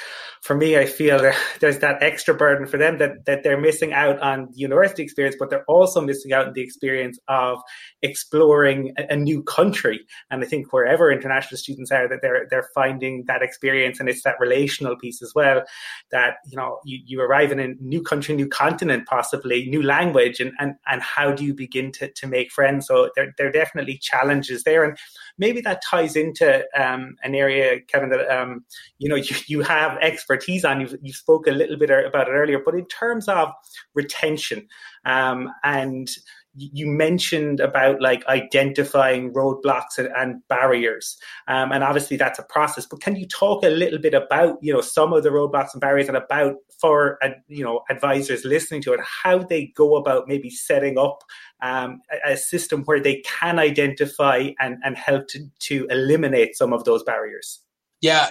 S2: for me, I feel there, [laughs] there's that extra burden for them that, that they're missing out on the university experience, but they're also missing out on the experience of exploring a, a, new country. And I think wherever international students are, that they're they're finding that experience, and it's that relational piece as well. That you know, you, you arrive in a new country, new continent, possibly new language, and and and how do you begin to to make friends? So there there are definitely challenges there, and maybe that ties into um, an area, Kevin, that um, you know [laughs] you, you have expertise on. You you spoke a little bit about it earlier, but in terms of retention um, and you mentioned about like identifying roadblocks and, and barriers um, and obviously that's a process but can you talk a little bit about you know some of the roadblocks and barriers and about for uh, you know advisors listening to it how they go about maybe setting up um, a, a, system where they can identify and, and help to, to eliminate some of those barriers
S7: yeah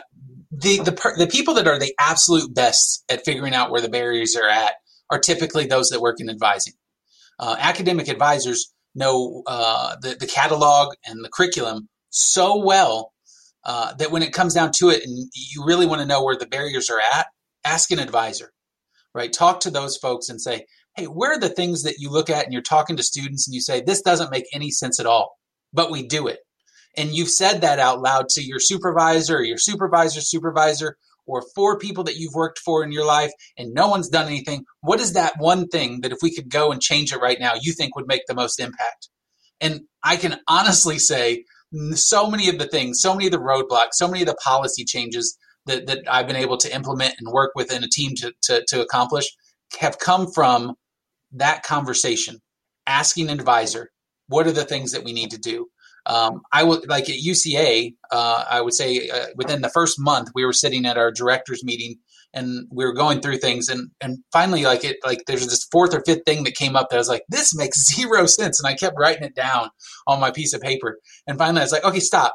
S7: the, the the people that are the absolute best at figuring out where the barriers are at are typically those that work in advising uh, academic advisors know uh, the, the catalog and the curriculum so well uh, that when it comes down to it and you really want to know where the barriers are at, ask an advisor, right? Talk to those folks and say, hey, where are the things that you look at and you're talking to students and you say, this doesn't make any sense at all, but we do it. And you've said that out loud to your supervisor or your supervisor's supervisor or four people that you've worked for in your life and no one's done anything, what is that one thing that if we could go and change it right now, you think would make the most impact? And I can honestly say so many of the things, so many of the roadblocks, so many of the policy changes that, that I've been able to implement and work within a team to, to, to accomplish have come from that conversation, asking an advisor, what are the things that we need to do? Um, I would like at UCA. Uh, I would say uh, within the first month, we were sitting at our directors meeting and we were going through things and and finally like it like there's this fourth or fifth thing that came up that I was like this makes [laughs] zero sense and I kept writing it down on my piece of paper and finally I was like okay stop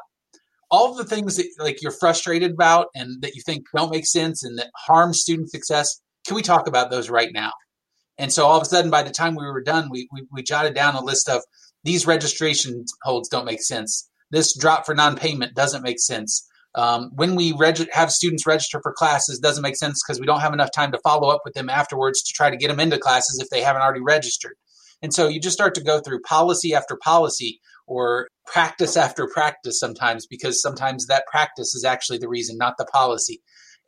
S7: all the things that like you're frustrated about and that you think don't make sense and that harm student success can we talk about those right now and so all of a sudden by the time we were done we we, we jotted down a list of these registration holds don't make sense this drop for non-payment doesn't make sense um, when we reg- have students register for classes, doesn't make sense because we don't have enough time to follow up with them afterwards to try to get them into classes if they haven't already registered. And so you just start to go through policy after policy or practice after practice sometimes because sometimes that practice is actually the reason, not the policy.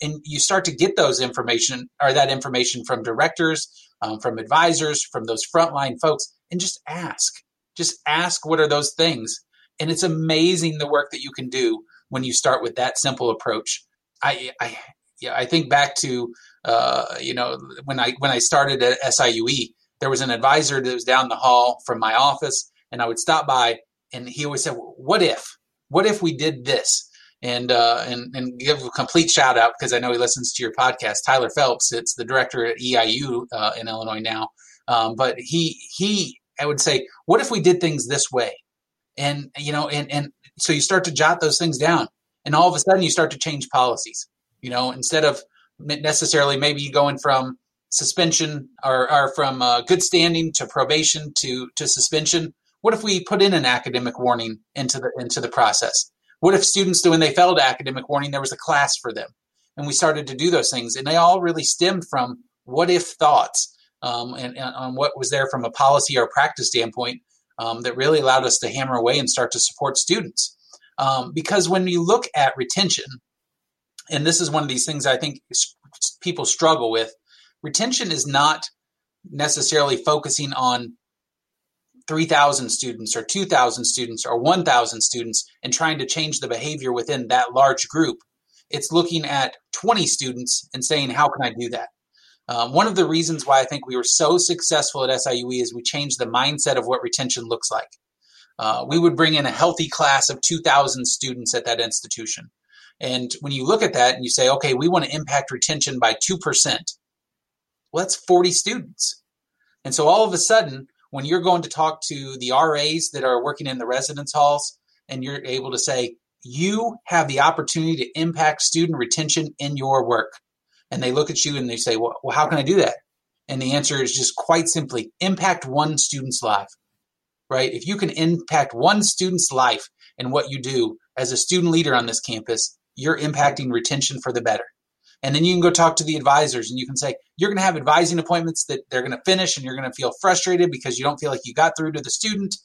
S7: And you start to get those information or that information from directors, um, from advisors, from those frontline folks, and just ask. Just ask what are those things. And it's amazing the work that you can do when you start with that simple approach. I, I yeah, I think back to uh, you know when I when I started at SIUE, there was an advisor that was down the hall from my office, and I would stop by, and he always said, "What if? What if we did this?" And uh, and and give a complete shout out because I know he listens to your podcast. Tyler Phelps, it's the director at EIU uh, in Illinois now, um, but he he I would say, "What if we did things this way?" And you know, and and so you start to jot those things down and all of a sudden you start to change policies. You know instead of necessarily maybe going from suspension or, or from uh, good standing to probation to to suspension. What if we put in an academic warning into the into the process? What if students when they failed academic warning there was a class for them and we started to do those things and they all really stemmed from what if thoughts um, and, and on what was there from a policy or practice standpoint um, that really allowed us to hammer away and start to support students. Um, because when you look at retention, and this is one of these things I think people struggle with, retention is not necessarily focusing on 3,000 students or 2,000 students or 1,000 students and trying to change the behavior within that large group. It's looking at 20 students and saying, how can I do that? Um, one of the reasons why I think we were so successful at SIUE is we changed the mindset of what retention looks like. Uh, we would bring in a healthy class of 2,000 students at that institution. And when you look at that and you say, okay, we want to impact retention by 2%, well, that's 40 students. And so all of a sudden, when you're going to talk to the RAs that are working in the residence halls, and you're able to say, you have the opportunity to impact student retention in your work and they look at you and they say, well, well, how can I do that? And the answer is just quite simply impact one student's life, right? If you can impact one student's life and what you do as a student leader on this campus, you're impacting retention for the better. And then you can go talk to the advisors and you can say, you're going to have advising appointments that they're going to finish and you're going to feel frustrated because you don't feel like you got through to the student.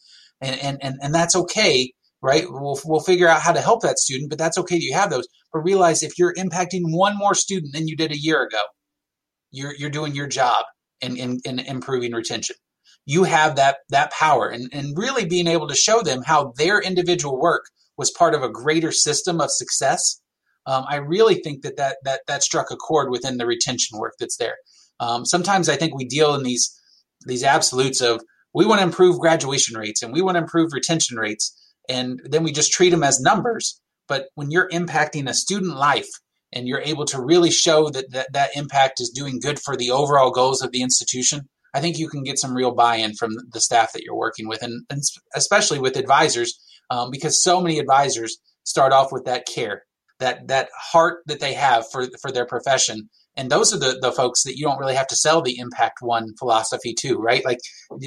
S7: And, and, and, and that's okay right? We'll, we'll figure out how to help that student, but that's okay you have those. But realize if you're impacting one more student than you did a year ago, you're, you're doing your job in, in, in improving retention. You have that, that power and, and really being able to show them how their individual work was part of a greater system of success. Um, I really think that, that that that struck a chord within the retention work that's there. Um, sometimes I think we deal in these these absolutes of we want to improve graduation rates and we want to improve retention rates, and then we just treat them as numbers. But when you're impacting a student life and you're able to really show that that, that impact is doing good for the overall goals of the institution, I think you can get some real buy-in from the staff that you're working with, and, and especially with advisors, um, because so many advisors start off with that care, that that heart that they have for for their profession, and those are the, the folks that you don't really have to sell the impact one philosophy to right? Like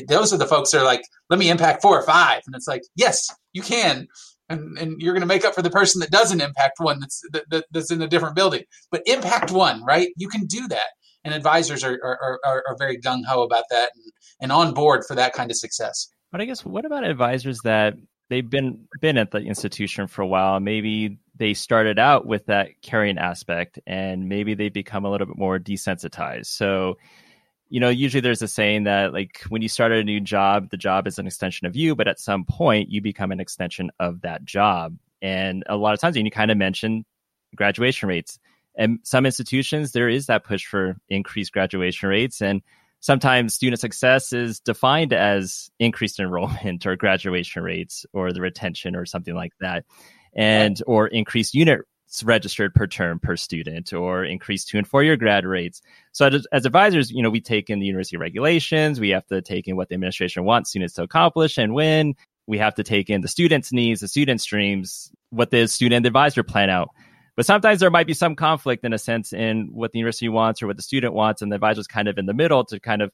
S7: those are the folks that are like let me impact four or five. And it's like yes you can. And, and you're going to make up for the person that doesn't impact one that's that, that's in a different building. But impact one right? You can do that. And advisors are are, are, are very gung-ho about that and, and on board for that kind of success.
S1: But i guess what about advisors that they've been been at the institution for a while? Maybe they started out with that caring aspect and maybe they become a little bit more desensitized. So, you know, usually there's a saying that like when you start a new job, the job is an extension of you, but at some point you become an extension of that job. And a lot of times, and you kind of mentioned graduation rates. And some institutions, there is that push for increased graduation rates. And sometimes student success is defined as increased enrollment [laughs] or graduation rates or the retention or something like that and or increased unit registered per term per student or increase two and four year grad rates. So as, as, advisors, you know, we take in the university regulations. We have to take in what the administration wants students to accomplish and when. We have to take in the students' needs, the student streams, what the student advisor plan out. But sometimes there might be some conflict in a sense in what the university wants or what the student wants, and the advisor is kind of in the middle to kind of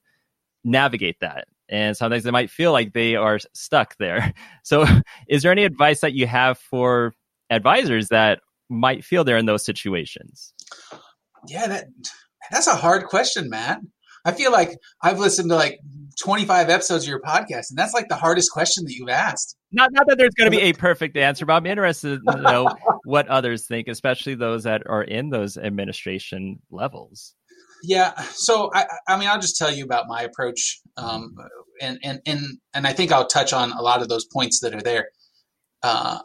S1: navigate that. And sometimes they might feel like they are stuck there. [laughs] So, [laughs] is there any advice that you have for advisors that might feel they're in those situations?
S7: Yeah, that that's a hard question, Matt. I feel like I've listened to like 25 episodes of your podcast, and that's like the hardest question that you've asked.
S1: Not, not that there's going to be a perfect answer, but I'm interested to know [laughs] what others think, especially those that are in those administration levels.
S7: Yeah, so I, I mean, I'll just tell you about my approach, um, and and and and I think I'll touch on a lot of those points that are there. Uh,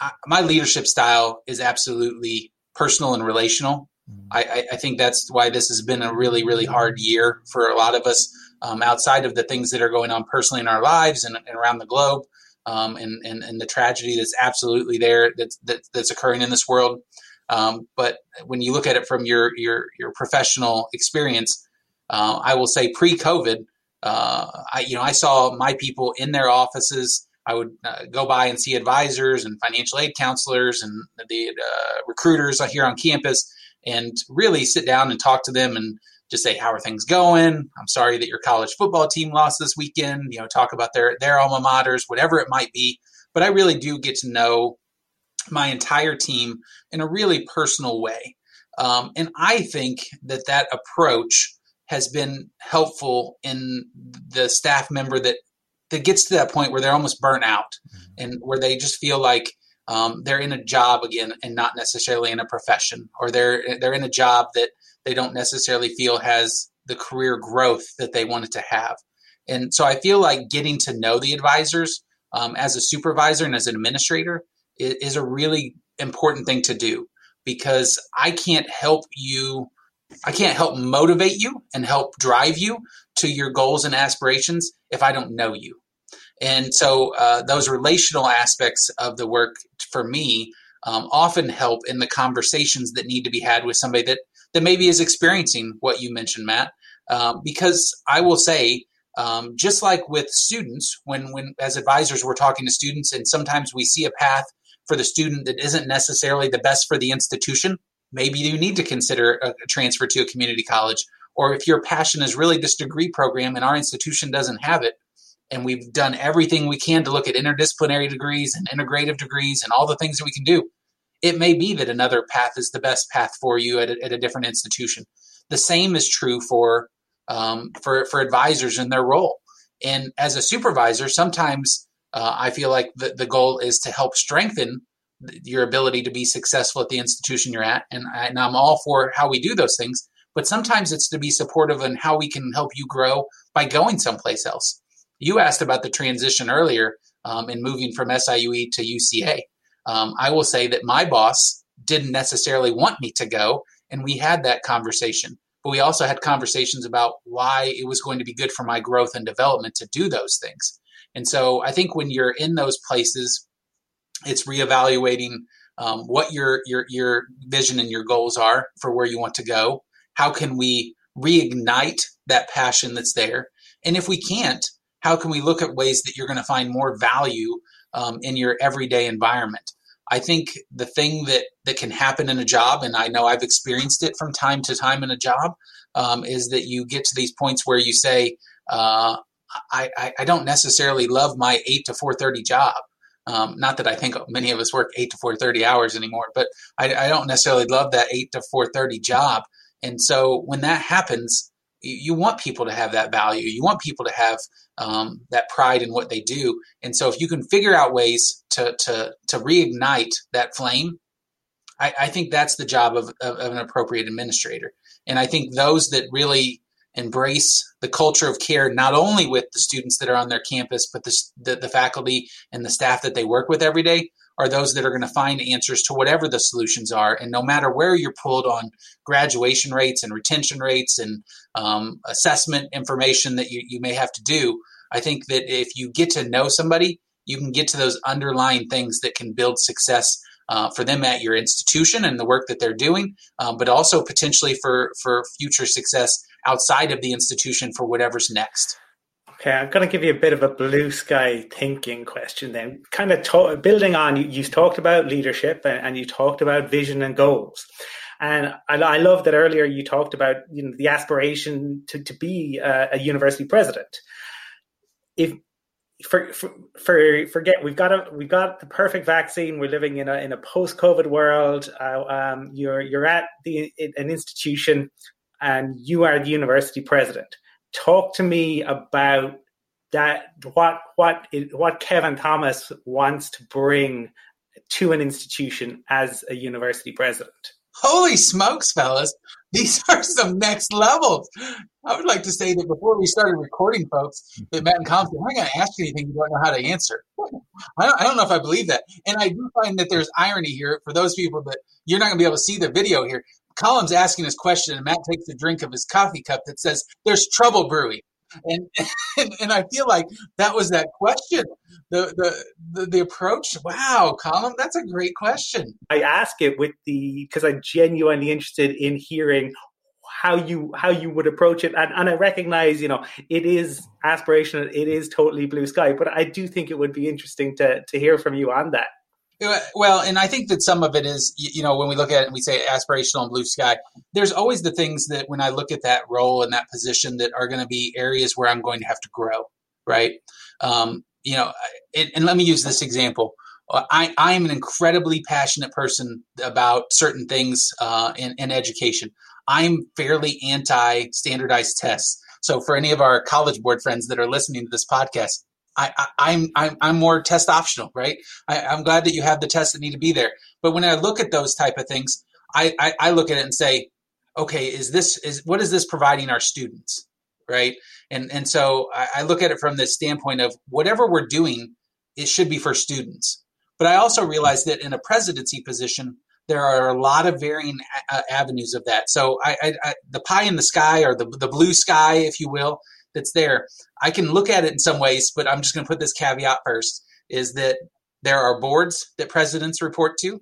S7: I, my leadership style is absolutely personal and relational. Mm-hmm. I, I, think that's why this has been a really, really hard year for a lot of us um, outside of the things that are going on personally in our lives and, and around the globe um, and, and, and, the tragedy that's absolutely there that's, that, that's occurring in this world. Um, but when you look at it from your, your, your professional experience, uh, I will say pre-COVID, uh, I, you know, I saw my people in their offices I would uh, go by and see advisors and financial aid counselors and the recruiters here on campus and really sit down and talk to them and just say, how are things going? I'm sorry that your college football team lost this weekend. You know, talk about their, their alma maters, whatever it might be. But I really do get to know my entire team in a really personal way. Um, and I think that that approach has been helpful in the staff member that that gets to that point where they're almost burnt out mm-hmm. and where they just feel like um, they're in a job again and not necessarily in a profession, or they're they're in a job that they don't necessarily feel has the career growth that they wanted to have. And so I feel like getting to know the advisors um, as a supervisor and as an administrator is, a really important thing to do because I can't help you. I can't help motivate you and help drive you to your goals and aspirations if I don't know you. And so uh, those relational aspects of the work for me um, often help in the conversations that need to be had with somebody that, that maybe is experiencing what you mentioned, Matt. Um, because I will say, um, just like with students, when, when as advisors we're talking to students, and sometimes we see a path for the student that isn't necessarily the best for the institution, maybe you need to consider a, transfer to a community college. Or if your passion is really this degree program and our institution doesn't have it, and we've done everything we can to look at interdisciplinary degrees and integrative degrees and all the things that we can do. It may be that another path is the best path for you at a, at a different institution. The same is true for um, for for advisors in their role. And as a supervisor, sometimes uh, I feel like the, the goal is to help strengthen your ability to be successful at the institution you're at. And, I, and I'm all for how we do those things. But sometimes it's to be supportive in how we can help you grow by going someplace else you asked about the transition earlier um, in moving from SIUE to UCA. Um, I will say that my boss didn't necessarily want me to go, and we had that conversation. But we also had conversations about why it was going to be good for my growth and development to do those things. And so I think when you're in those places, it's reevaluating um, what your your your vision and your goals are for where you want to go. How can we reignite that passion that's there? And if we can't, how can we look at ways that you're going to find more value um, in your everyday environment? I think the thing that that can happen in a job, and I know I've experienced it from time to time in a job, um, is that you get to these points where you say, uh, I, I, don't necessarily love my eight to four thirty job. Um, not that I think many of us work eight to four thirty hours anymore, but I, I don't necessarily love that eight to four thirty job. And so when that happens, you want people to have that value. You want people to have um, that pride in what they do. And so, if you can figure out ways to to to reignite that flame, I, I think that's the job of, of, of, an appropriate administrator. And I think those that really embrace the culture of care, not only with the students that are on their campus, but the, the, the faculty and the staff that they work with every day, are those that are going to find answers to whatever the solutions are. And no matter where you're pulled on graduation rates and retention rates and um, assessment information that you, you may have to do, I think that if you get to know somebody, you can get to those underlying things that can build success uh, for them at your institution and the work that they're doing, um, but also potentially for for future success outside of the institution for whatever's next.
S2: Okay, I'm going to give you a bit of a blue sky thinking question then. Kind of to- building on, you, you, talked about leadership and, and, you talked about vision and goals. And I, I, love that earlier you talked about you know, the aspiration to, to be a, a university president. If for, for, for forget we've got a we've got the perfect vaccine. We're living in a in a post COVID world. Uh, um, you're you're at the an institution, and you are the university president talk to me about that what what what Kevin Thomas wants to bring to an institution as a university president.
S7: Holy smokes, fellas. These [laughs] are some next levels. I would like to say that before we started recording, folks, that Matt and Colin I'm not going to ask you anything you don't know how to answer. I don't, I don't know if I believe that. And I do find that there's irony here for those people that you're not going to be able to see the video here. Colin's asking his question, and Matt takes a drink of his coffee cup that says, There's trouble brewing. And, [laughs] and, and I feel like that was that question. The, the the the approach. Wow, Colin, that's a great question.
S2: I ask it with the because I'm genuinely interested in hearing how you how you would approach it and, and i recognize you know it is aspirational it is totally blue sky but i do think it would be interesting to to hear from you on that
S7: well, and I think that some of it is, you know, when we look at it and we say aspirational and blue sky, there's always the things that when I look at that role and that position that are going to be areas where I'm going to have to grow, right? Um, you know, and, and let me use this example. I, I am an incredibly passionate person about certain things uh, in, in education. I'm fairly anti standardized tests. So, for any of our college board friends that are listening to this podcast, I, I, am I'm, I'm more test optional, right? I, I'm glad that you have the tests that need to be there. But when I look at those type of things, I, I, I look at it and say, okay, is this is what is this providing our students, right? And and so I, I look at it from the standpoint of whatever we're doing, it should be for students. But I also realize that in a presidency position, there are a lot of varying a- avenues of that. So I, I, I, the pie in the sky, or the the blue sky, if you will, that's there. I can look at it in some ways, but I'm just going to put this caveat first: is that there are boards that presidents report to.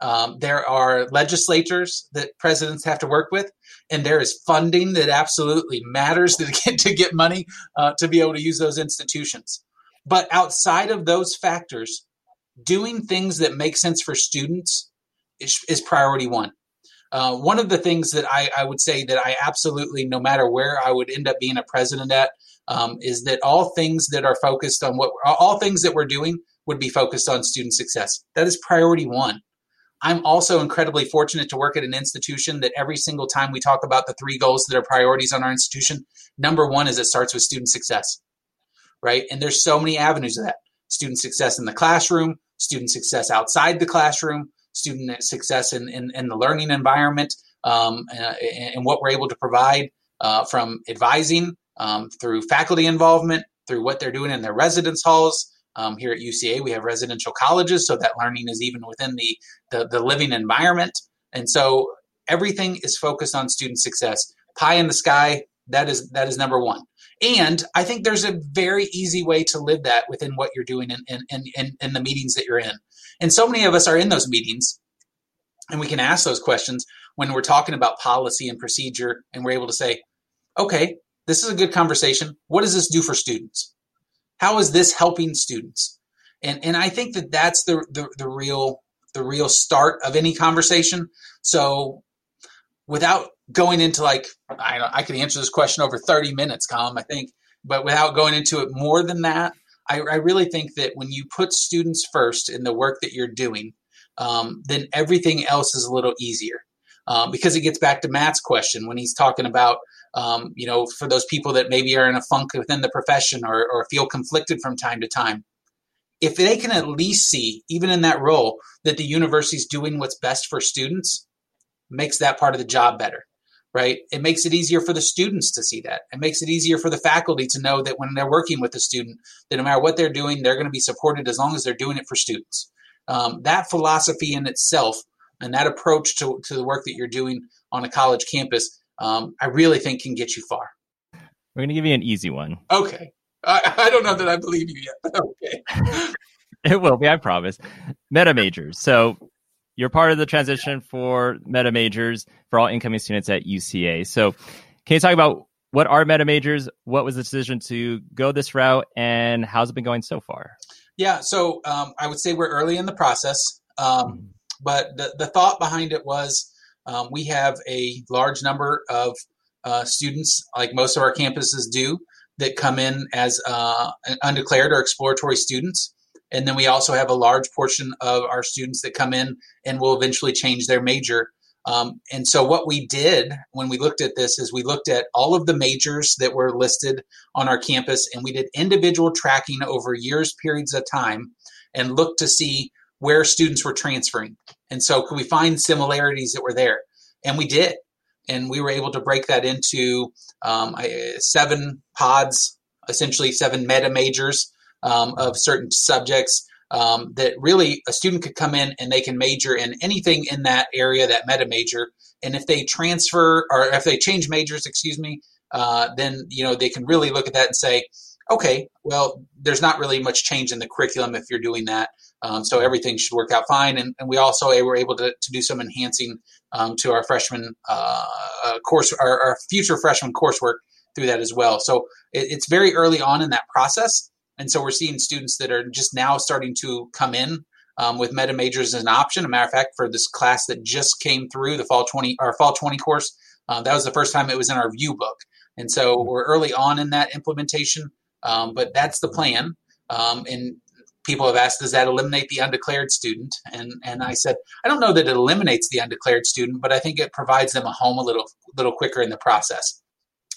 S7: Um, there are legislators that presidents have to work with, and there is funding that absolutely matters to get to get money uh, to be able to use those institutions. But outside of those factors, doing things that make sense for students is, is priority one. Uh, one of the things that I, I, would say that I absolutely, no matter where I would end up being a president at, um, is that all things that are focused on what all things that we're doing would be focused on student success. That is priority one. I'm also incredibly fortunate to work at an institution that every single time we talk about the three goals that are priorities on our institution, number one is it starts with student success, right? And there's so many avenues of that student success in the classroom, student success outside the classroom, student success in, in, in the learning environment um, and, and, what we're able to provide uh, from advising um, through faculty involvement, through what they're doing in their residence halls. Um, here at UCA, we have residential colleges, so that learning is even within the, the, the living environment. And so everything is focused on student success. Pie in the sky, that is that is number one. And I think there's a very easy way to live that within what you're doing in, in, in, in the meetings that you're in. And so many of us are in those meetings and we can ask those questions when we're talking about policy and procedure and we're able to say, okay, this is a good conversation. What does this do for students? How is this helping students? And, and I think that that's the, the, the real the real start of any conversation. So without going into like I I could answer this question over 30 minutes, Colin, I think, but without going into it more than that, I, I really think that when you put students first in the work that you're doing, um, then everything else is a little easier. Um, because it gets back to Matt's question when he's talking about, um, you know, for those people that maybe are in a funk within the profession or, or feel conflicted from time to time, if they can at least see, even in that role, that the university is doing what's best for students, makes that part of the job better right? It makes it easier for the students to see that. It makes it easier for the faculty to know that when they're working with the student, that no matter what they're doing, they're going to be supported as long as they're doing it for students. Um, that philosophy in itself and that approach to, to the work that you're doing on a college campus, um, I really think can get you far.
S1: We're going to give you an easy one.
S7: Okay. I, I don't know that I believe you yet, okay. [laughs]
S1: it will be, I promise. Meta majors. So you're part of the transition for meta majors for all incoming students at UCA. So, can you talk about what are meta majors? What was the decision to go this route, and how's it been going so far?
S7: Yeah, so um, I would say we're early in the process, um, but the, the thought behind it was um, we have a large number of uh, students, like most of our campuses do, that come in as uh, undeclared or exploratory students. And then we also have a large portion of our students that come in and will eventually change their major. Um, and so, what we did when we looked at this is we looked at all of the majors that were listed on our campus and we did individual tracking over years, periods of time, and looked to see where students were transferring. And so, could we find similarities that were there? And we did. And we were able to break that into um, seven pods, essentially seven meta majors um, of certain subjects um, that really a student could come in and they can major in anything in that area, that meta major. And if they transfer or if they change majors, excuse me, uh, then you know they can really look at that and say, okay, well, there's not really much change in the curriculum if you're doing that. Um, so everything should work out fine. And, and we also were able to, to do some enhancing um, to our freshman uh, uh course, our, our, future freshman coursework through that as well. So it, it's very early on in that process. And so we're seeing students that are just now starting to come in um, with meta majors as an option. A matter of fact, for this class that just came through the fall 20 or fall 20 course, uh, that was the first time it was in our view book. And so we're early on in that implementation, um, but that's the plan. Um, and people have asked, does that eliminate the undeclared student? And and I said, I don't know that it eliminates the undeclared student, but I think it provides them a home a little little quicker in the process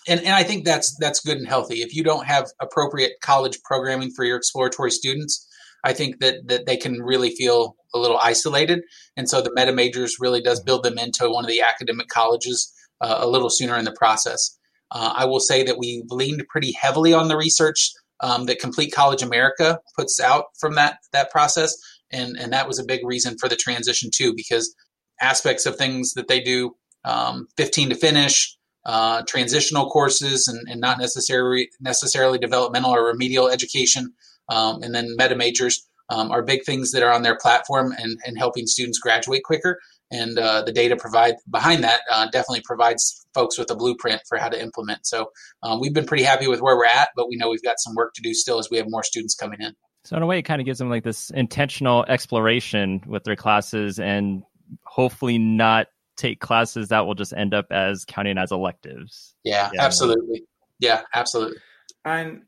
S7: and, and I think that's that's good and healthy. If you don't have appropriate college programming for your exploratory students, I think that that they can really feel a little isolated. And so the meta majors really does build them into one of the academic colleges uh, a little sooner in the process. Uh, I will say that we leaned pretty heavily on the research um, that Complete College America puts out from that that process, and and that was a big reason for the transition too, because aspects of things that they do, um, 15 to finish, uh, transitional courses and, and, not necessarily necessarily developmental or remedial education, um, and then meta majors um, are big things that are on their platform and, and helping students graduate quicker. And uh, the data provide behind that uh, definitely provides folks with a blueprint for how to implement. So um, we've been pretty happy with where we're at, but we know we've got some work to do still as we have more students coming in.
S1: So in a way, it kind of gives them like this intentional exploration with their classes and hopefully not take classes that will just end up as counting as electives.
S7: Yeah, yeah. absolutely. Yeah, absolutely.
S2: And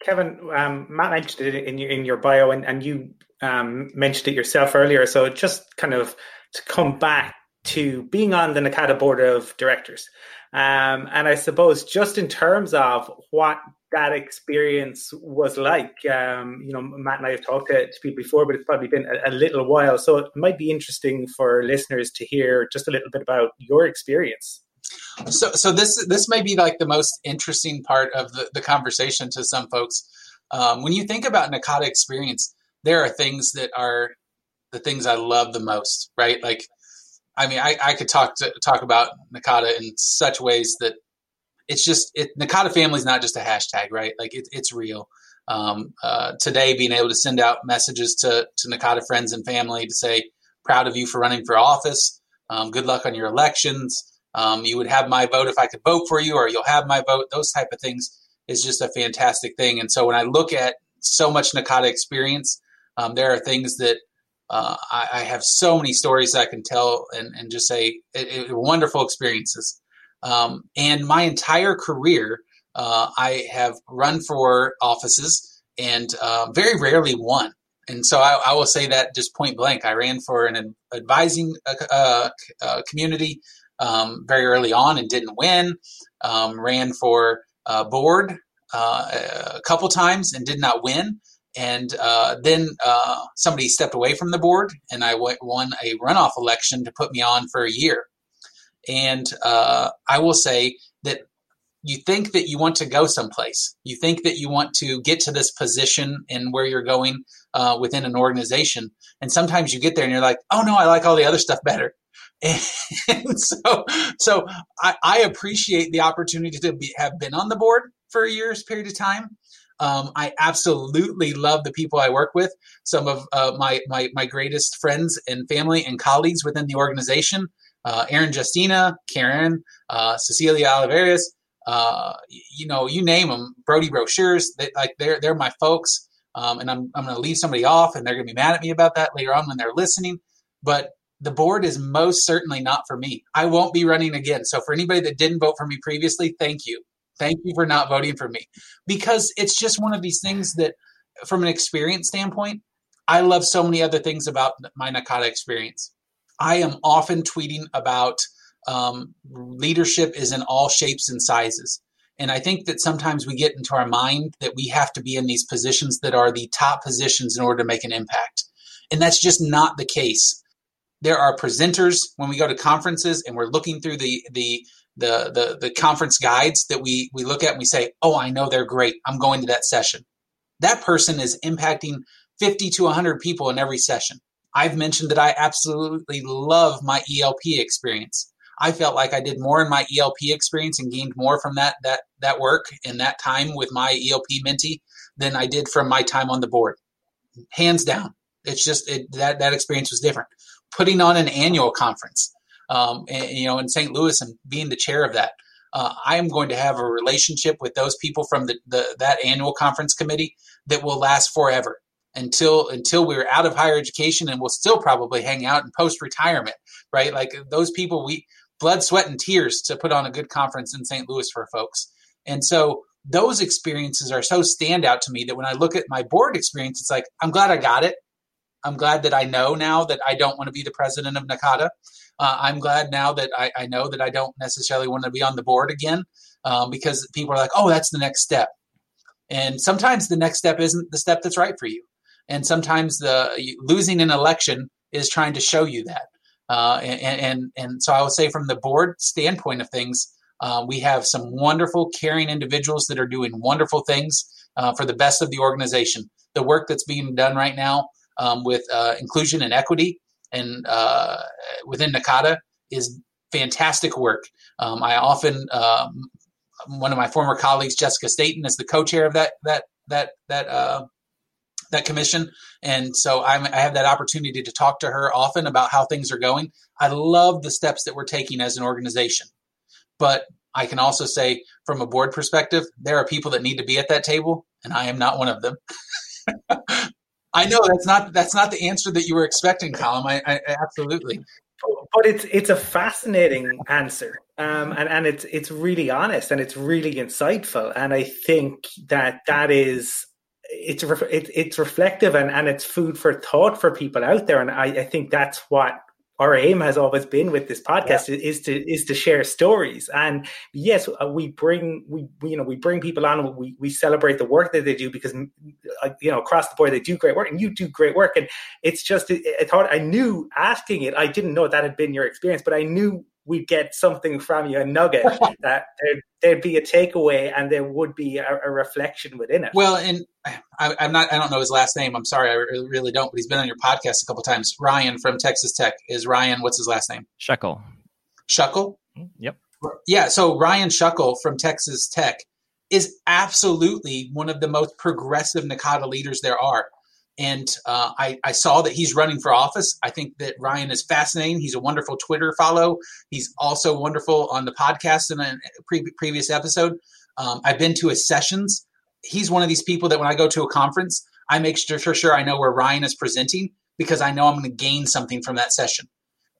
S2: Kevin, um, Matt mentioned it in your, in your bio, and, and you um, mentioned it yourself earlier. So just kind of to come back to being on the NACADA board of directors. Um, and I suppose just in terms of what that experience was like. Um, you know, Matt and I have talked to, to people before, but it's probably been a, a, little while. So it might be interesting for listeners to hear just a little bit about your experience.
S7: So, so this this may be like the most interesting part of the, the conversation to some folks. Um, when you think about NACADA experience, there are things that are the things I love the most, right? Like, I mean, I, I could talk to talk about NACADA in such ways that it's just it, NACADA family is not just a hashtag, right? Like it, it's real. Um, uh, today, being able to send out messages to to NACADA friends and family to say, "Proud of you for running for office. Um, good luck on your elections. Um, you would have my vote if I could vote for you, or you'll have my vote." Those type of things is just a fantastic thing. And so when I look at so much NACADA experience, um, there are things that uh, I, I, have so many stories I can tell and, and just say it, it, wonderful experiences. Um, and my entire career, uh, I have run for offices and uh, very rarely won. And so I, I, will say that just point blank. I ran for an advising uh, uh, uh community um, very early on and didn't win. Um, ran for board uh, a couple times and did not win. And then somebody stepped away from the board, and I won a runoff election to put me on for a year. And uh, I will say that you think that you want to go someplace. You think that you want to get to this position and where you're going uh, within an organization. And sometimes you get there and you're like, oh no, I like all the other stuff better. [laughs] And so, so I, I appreciate the opportunity to be, have been on the board for a year's period of time. Um, I absolutely love the people I work with. Some of uh, my, my my greatest friends and family and colleagues within the organization: uh, Aaron Justina, Karen, uh, Cecilia Oliveras. Uh, you know, you name them. Brody Brochures. They, like they're they're my folks. Um, and I'm I'm going to leave somebody off, and they're going to be mad at me about that later on when they're listening. But the board is most certainly not for me. I won't be running again. So for anybody that didn't vote for me previously, thank you. Thank you for not voting for me because it's just one of these things that, from an experience standpoint, I love so many other things about my NACADA experience. I am often tweeting about um, leadership is in all shapes and sizes. And I think that sometimes we get into our mind that we have to be in these positions that are the top positions in order to make an impact. And that's just not the case. There are presenters when we go to conferences and we're looking through the the the the, the conference guides that we we look at and we say, "Oh, I know they're great. I'm going to that session." That person is impacting 50 to 100 people in every session. I've mentioned that I absolutely love my ELP experience. I felt like I did more in my ELP experience and gained more from that that that work and that time with my ELP mentee than I did from my time on the board. Hands down. It's just it, that that experience was different. Putting on an annual conference, um, and, you know, in St. Louis and being the chair of that, uh, I am going to have a relationship with those people from the, the that annual conference committee that will last forever until until we're out of higher education and we'll still probably hang out in post retirement right like those people we blood sweat and tears to put on a good conference in st louis for folks and so those experiences are so standout to me that when i look at my board experience it's like i'm glad i got it I'm glad that I know now that I don't want to be the president of NACADA. Uh, I'm glad now that I, I, know that I don't necessarily want to be on the board again um, because people are like, oh, that's the next step. And sometimes the next step isn't the step that's right for you. And sometimes the losing an election is trying to show you that. Uh, and, and, and so I would say from the board standpoint of things, uh, we have some wonderful, caring individuals that are doing wonderful things uh, for the best of the organization. The work that's being done right now um, with uh, inclusion and equity and uh, within NACADA is fantastic work. Um, I often um, one of my former colleagues, Jessica Staten, is the co-chair of that that that that uh, that commission, and so I'm, I have that opportunity to talk to her often about how things are going. I love the steps that we're taking as an organization, but I can also say from a board perspective, there are people that need to be at that table, and I am not one of them. [laughs] I know that's not that's not the answer that you were expecting, Colin. I, I absolutely.
S2: But it's it's a fascinating answer, um, and and it's it's really honest and it's really insightful, and I think that that is it's it's reflective and, and it's food for thought for people out there, and I, I think that's what our aim has always been with this podcast yeah. is to is to share stories and yes uh, we bring we, we, you know we bring people on we, we celebrate the work that they do because uh, you know across the board they do great work and you do great work and it's just i thought i knew asking it i didn't know that had been your experience but i knew we'd get something from you, a nugget [laughs] that there'd, there'd, be a takeaway and there would be a, a reflection within it.
S7: Well, and I, am not, I don't know his last name. I'm sorry, I really don't, but he's been on your podcast a couple times. Ryan from Texas Tech is Ryan. What's his last name?
S1: Scheckel.
S7: Scheckel?
S1: Yep.
S7: Yeah. So Ryan Scheckel from Texas Tech is absolutely one of the most progressive NACADA leaders there are and uh, I, I, saw that he's running for office. I think that Ryan is fascinating. He's a wonderful Twitter follow. He's also wonderful on the podcast in a pre- previous episode. Um, I've been to his sessions. He's one of these people that when I go to a conference, I make sure, sure, sure I know where Ryan is presenting because I know I'm going to gain something from that session.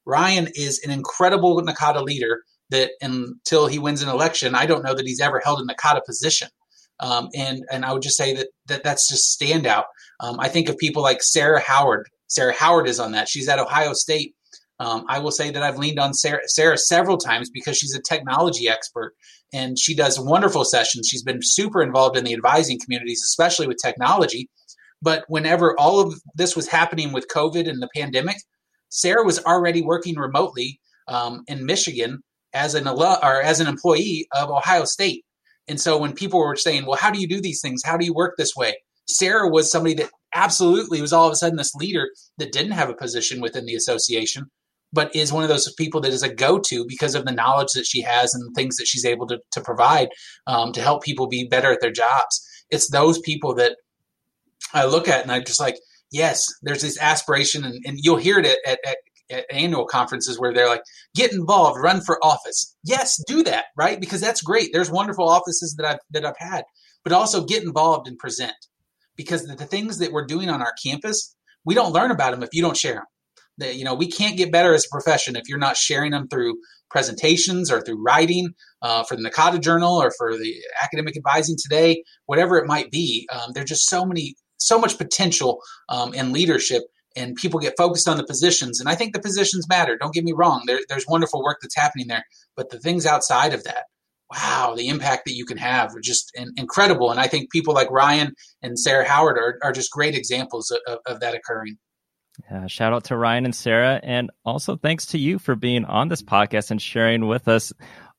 S7: Ryan is an incredible NACADA leader that until he wins an election, I don't know that he's ever held a NACADA position. Um, and and I would just say that, that that's just standout. Um, I think of people like Sarah Howard. Sarah Howard is on that. She's at Ohio State. Um, I will say that I've leaned on Sarah, Sarah several times because she's a technology expert and she does wonderful sessions. She's been super involved in the advising communities, especially with technology. But whenever all of this was happening with COVID and the pandemic, Sarah was already working remotely um, in Michigan as an or as an employee of Ohio State. And so when people were saying, "Well, how do you do these things? How do you work this way?" Sarah was somebody that absolutely was all of a sudden this leader that didn't have a position within the association, but is one of those people that is a go to because of the knowledge that she has and the things that she's able to, to provide um, to help people be better at their jobs. it's those people that I look at and I'm just like, yes, there's this aspiration, and, and you'll hear it at, at, at annual conferences where they're like, get involved, run for office. Yes, do that, right? Because that's great. There's wonderful offices that I've that I've had, but also get involved and present. Because the, the things that we're doing on our campus, we don't learn about them if you don't share them. The, you know, we can't get better as a profession if you're not sharing them through presentations or through writing uh, for the NACADA Journal or for the Academic Advising Today, whatever it might be. Um, there's just so many, so much potential um, in leadership and people get focused on the positions. And I think the positions matter. Don't get me wrong. There, there's wonderful work that's happening there, but the things outside of that, wow, the impact that you can have are just in, incredible. And I think people like Ryan and Sarah Howard are, are just great examples of, of that occurring.
S1: Yeah, shout out to Ryan and Sarah. And also thanks to you for being on this podcast and sharing with us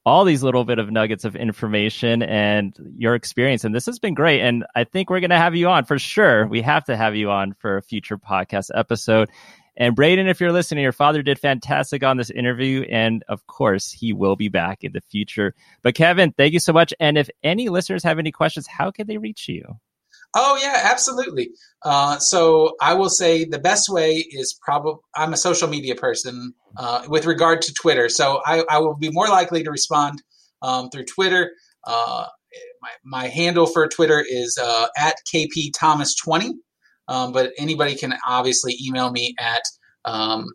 S1: all these little bit of nuggets of information and your experience. And this has been great. And I think we're going to have you on for sure. We have to have you on for a future podcast episode. And Braden, if you're listening, your father did fantastic on this interview. And of course, he will be back in the future. But Kevin, thank you so much. And if any listeners have any questions, how can they reach you?
S7: Oh yeah, absolutely. Uh, so I will say the best way is probably I'm a social media person uh, with regard to Twitter, so I, I, will be more likely to respond um, through Twitter. Uh, my, my, handle for Twitter is uh, at kp thomas 20 um, but anybody can obviously email me at um,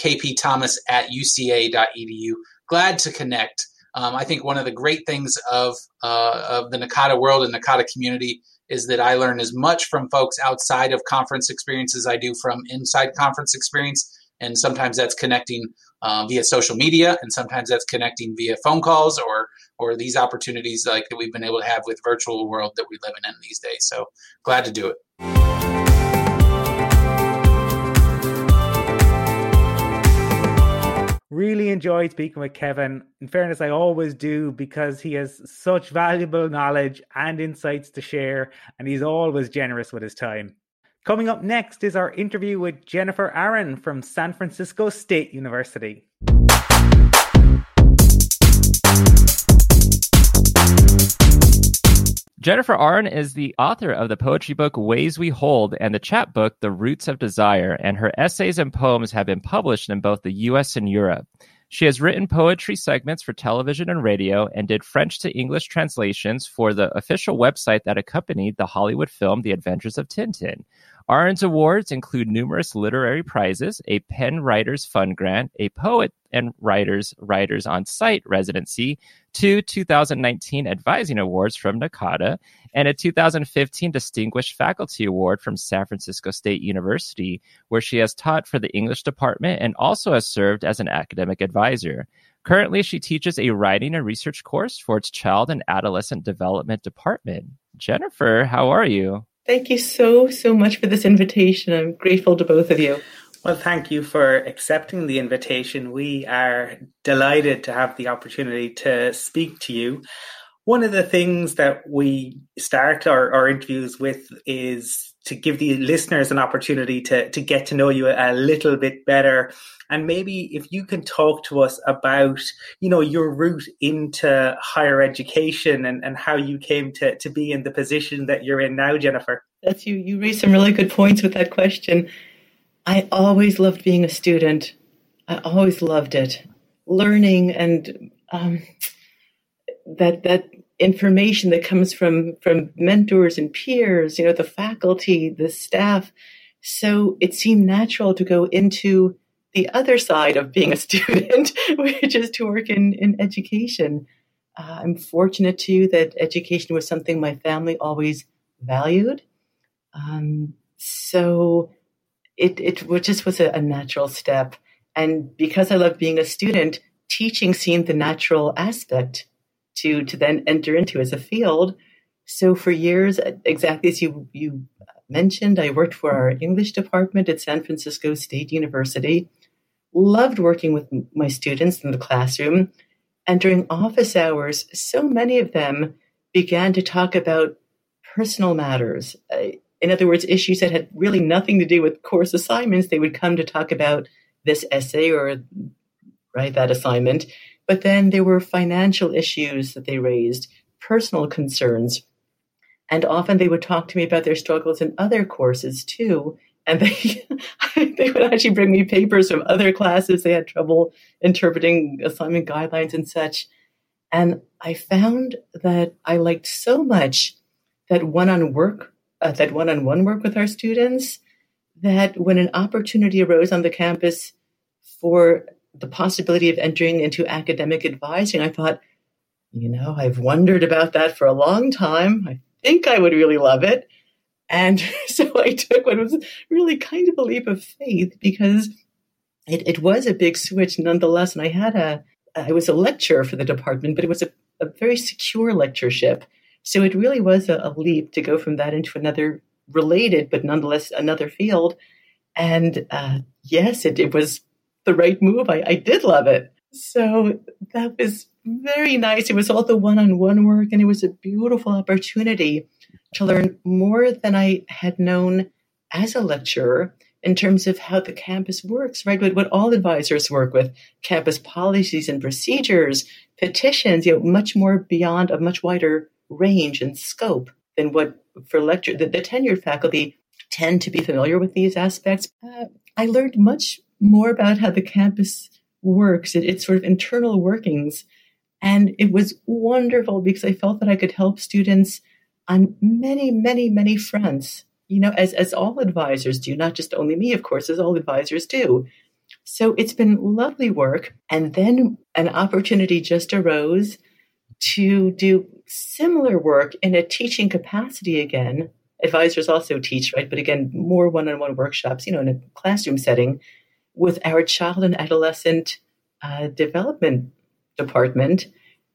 S7: kpthomas at uca.edu. Glad to connect. Um, I think one of the great things of uh, of the NACADA world and NACADA community is that I learn as much from folks outside of conference experience as I do from inside conference experience. And sometimes that's connecting uh, via social media, and sometimes that's connecting via phone calls or or these opportunities like that we've been able to have with virtual world that we live in these days. So glad to do it.
S2: Really enjoyed speaking with Kevin. In fairness, I always do because he has such valuable knowledge and insights to share, and he's always generous with his time. Coming up next is our interview with Jennifer Arin from San Francisco State University.
S1: Jennifer Arin is the author of the poetry book Ways We Hold and the chapbook The Roots of Desire, and her essays and poems have been published in both the US and Europe. She has written poetry segments for television and radio and did French to English translations for the official website that accompanied the Hollywood film The Adventures of Tintin. Arin's awards include numerous literary prizes, a PEN Writers Fund grant, a Poet and Writers Writers on Site residency, two 2019 Advising Awards from NACADA, and a 2015 Distinguished Faculty Award from San Francisco State University, where she has taught for the English department and also has served as an academic advisor. Currently, she teaches a writing and research course for its Child and Adolescent Development Department. Jennifer, how are you?
S9: Thank you so, so much for this invitation. I'm grateful to both of you.
S2: Well, thank you for accepting the invitation. We are delighted to have the opportunity to speak to you. One of the things that we start our, our interviews with is to give the listeners an opportunity to, to get to know you a little bit better. And maybe if you can talk to us about, you know, your route into higher education and, and how you came to, to be in the position that you're in now, Jennifer.
S9: That's you. You raised some really good points with that question. I always loved being a student. I always loved it. Learning and um, that that information that comes from from mentors and peers, you know, the faculty, the staff. So it seemed natural to go into the other side of being a [laughs] student, which is to work in, in education. Uh, I'm fortunate too that education was something my family always valued. Um, so it, it just was a, a natural step. And because I love being a student, teaching seemed the natural aspect to to then enter into as a field. So for years, exactly as you you mentioned, I worked for our English department at San Francisco State University. Loved working with my students in the classroom, and during office hours, so many of them began to talk about personal matters. Uh, in other words, issues that had really nothing to do with course assignments. They would come to talk about this essay or write that assignment but then there were financial issues that they raised, personal concerns. And often they would talk to me about their struggles in other courses too. And they, [laughs] they would actually bring me papers from other classes. They had trouble interpreting assignment guidelines and such. And I found that I liked so much that one-on work, uh, that one-on-one work with our students, that when an opportunity arose on the campus for the possibility of entering into academic advising, I thought, you know, I've wondered about that for a long time. I think I would really love it. And [laughs] so I took what was really kind of a leap of faith because it, it was a big switch nonetheless. And I had a, I was a lecturer for the department, but it was a, a very secure lectureship. So it really was a, a leap to go from that into another related, but nonetheless another field. And uh, yes, it, it was the right move. I, I did love it. So that was very nice. It was all the one on one work, and it was a beautiful opportunity to learn more than I had known as a lecturer in terms of how the campus works, right? What, what all advisors work with campus policies and procedures, petitions, you know, much more beyond a much wider range and scope than what for lecture the, the tenured faculty tend to be familiar with these aspects. Uh, I learned much more about how the campus works, it, its sort of internal workings. And it was wonderful because I felt that I could help students on many, many, many fronts, you know, as, as all advisors do, not just only me, of course, as all advisors do. So it's been lovely work. And then an opportunity just arose to do similar work in a teaching capacity again. Advisors also teach, right? But again, more one on one workshops, you know, in a classroom setting with our child and adolescent uh, development department.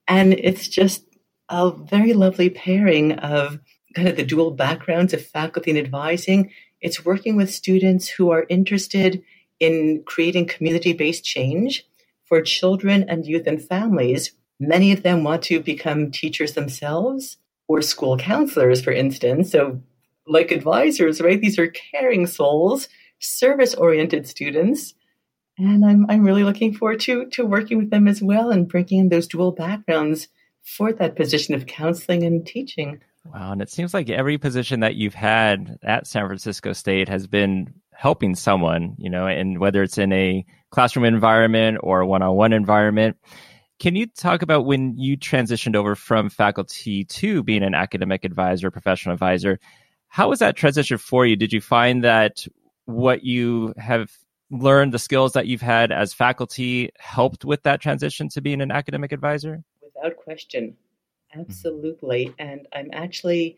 S9: And it's just a very lovely pairing of kind of the dual backgrounds of faculty and advising. It's working with students who are interested in creating community based change for children and youth and families. Many of them want to become teachers themselves or school counselors, for instance. So, like advisors, right? These are caring souls service oriented students. And I'm, I'm really looking forward to, to working with them as well and bringing in those dual backgrounds for that position of counseling and teaching.
S1: Wow. And it seems like every position that you've had at San Francisco State has been helping someone, you know, and whether it's in a classroom environment or one on one environment. Can you talk about when you transitioned over from faculty to being an academic advisor, professional advisor? How was that transition for you? Did you find that what you have learned, the skills that you've had as faculty, helped with that transition to being an academic advisor?
S9: Without question. Absolutely. Mm-hmm. And I'm actually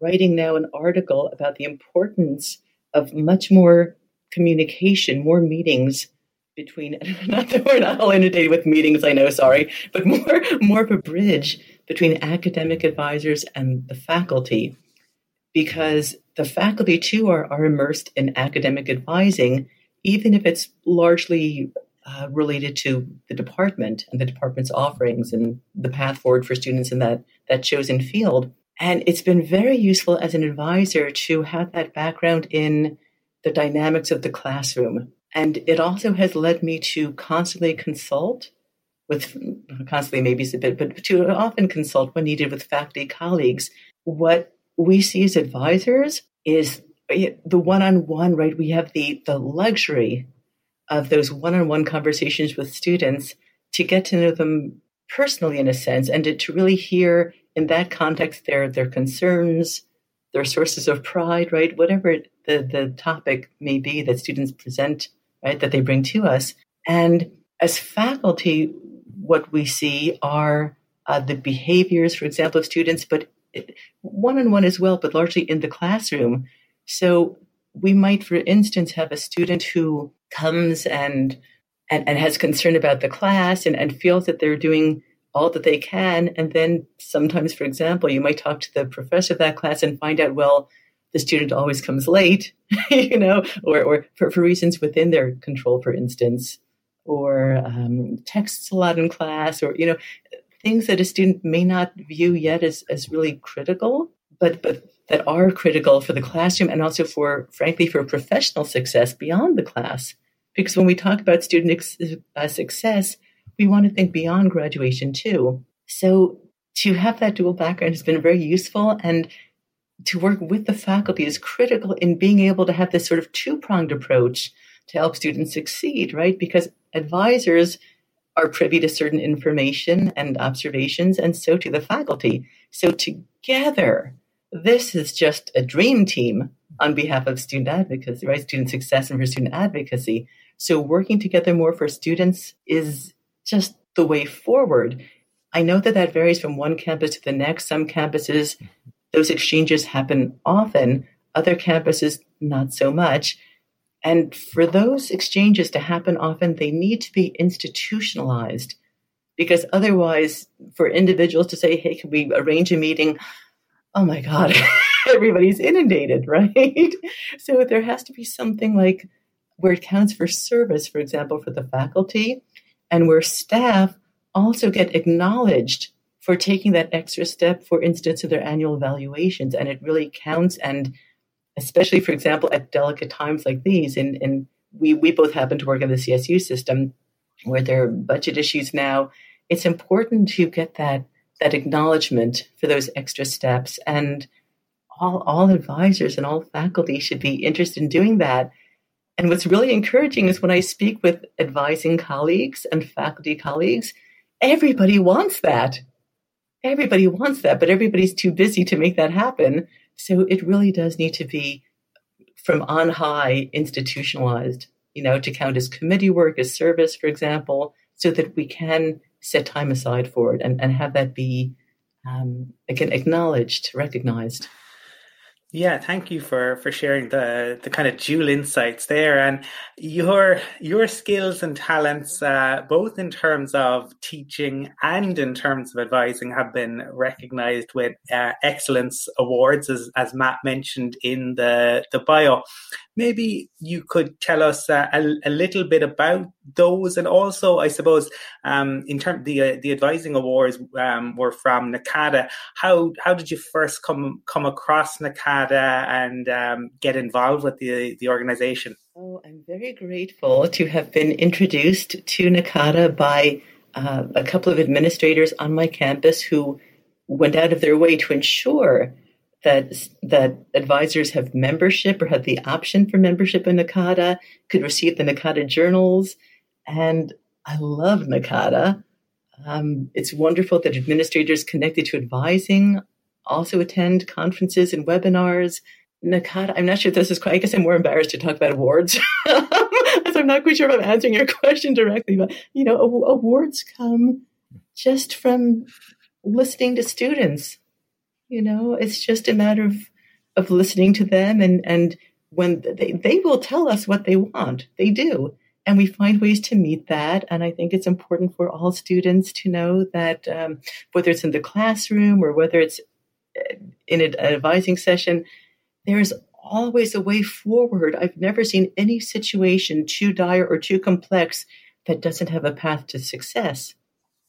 S9: writing now an article about the importance of much more communication, more meetings between [laughs] not that we're not all inundated with meetings, I know, sorry, but more more of a bridge between academic advisors and the faculty because the faculty too are, are immersed in academic advising, even if it's largely uh, related to the department and the department's offerings and the path forward for students in that, that chosen field. And it's been very useful as an advisor to have that background in the dynamics of the classroom. And it also has led me to constantly consult with, constantly maybe a bit, but to often consult when needed with faculty colleagues what we see as advisors is the one-on-one, right? We have the the luxury of those one-on-one conversations with students to get to know them personally in a sense and to, to really hear in that context their their concerns, their sources of pride, right? Whatever the, the topic may be that students present, right, that they bring to us. And as faculty, what we see are uh, the behaviors, for example, of students, but one on one as well, but largely in the classroom. So we might, for instance, have a student who comes and and, and has concern about the class and, and feels that they're doing all that they can. And then sometimes, for example, you might talk to the professor of that class and find out, well, the student always comes late, [laughs] you know, or, or for, for reasons within their control, for instance, or um, texts a lot in class, or, you know, things that a student may not view yet as, as really critical, but, but that are critical for the classroom and also for, frankly, for professional success beyond the class. Because when we talk about student ex- uh, success, we want to think beyond graduation too. So to have that dual background has been very useful. And to work with the faculty is critical in being able to have this sort of two pronged approach to help students succeed, right? Because advisors are privy to certain information and observations, and so to the faculty. So together, this is just a dream team on behalf of student advocacy, right? Student success and for student advocacy. So working together more for students is just the way forward. I know that that varies from one campus to the next. Some campuses, those exchanges happen often. Other campuses, not so much. And for those exchanges to happen often, they need to be institutionalized because otherwise, for individuals to say, hey, can we arrange a meeting? Oh my God, [laughs] everybody's inundated, [laughs] right? so there has to be something like where it counts for service, for example, for the faculty, and where staff also get acknowledged for taking that extra step, for instance, of their annual evaluations. And it really counts and especially, for example, at delicate times like these. And, and we, we both happen to work in the CSU system where there are budget issues now. It's important to get that, that acknowledgement for those extra steps. And all, all advisors and all faculty should be interested in doing that. And what's really encouraging is when I speak with advising colleagues and faculty colleagues, everybody wants that. Everybody wants that, but everybody's too busy to make that happen. So it really does need to be from on high institutionalized, you know, to count as committee work, as service, for example, so that we can set time aside for it and, and have that be, um, again, acknowledged, recognized.
S2: Yeah, thank you for for sharing the the kind of dual insights there, and your your skills and talents, uh, both in terms of teaching and in terms of advising, have been recognised with uh, excellence awards, as as Matt mentioned in the the bio. Maybe you could tell us uh, a, a, little bit about those, and also, I suppose, um, in terms the uh, the advising awards um, were from NACADA. How how did you first come come across And um, get involved with the the organization?
S9: Oh, I'm very grateful to have been introduced to NACADA by uh, a couple of administrators on my campus who went out of their way to ensure that that advisors have membership or have the option for membership in NACADA, could receive the NACADA journals, and I love NACADA. Um, it's wonderful that administrators connected to advising also attend conferences and webinars. NACADA, I'm not sure if this is quite, I guess I'm more embarrassed to talk about awards. [laughs] so I'm not quite sure if I'm answering your question directly, but you know, awards come just from listening to students you know, it's just a matter of of listening to them and and when they, they will tell us what they want. They do. And we find ways to meet that. And I think it's important for all students to know that um, whether it's in the classroom or whether it's in an advising session, there's always a way forward. I've never seen any situation too dire or too complex that doesn't have a path to success,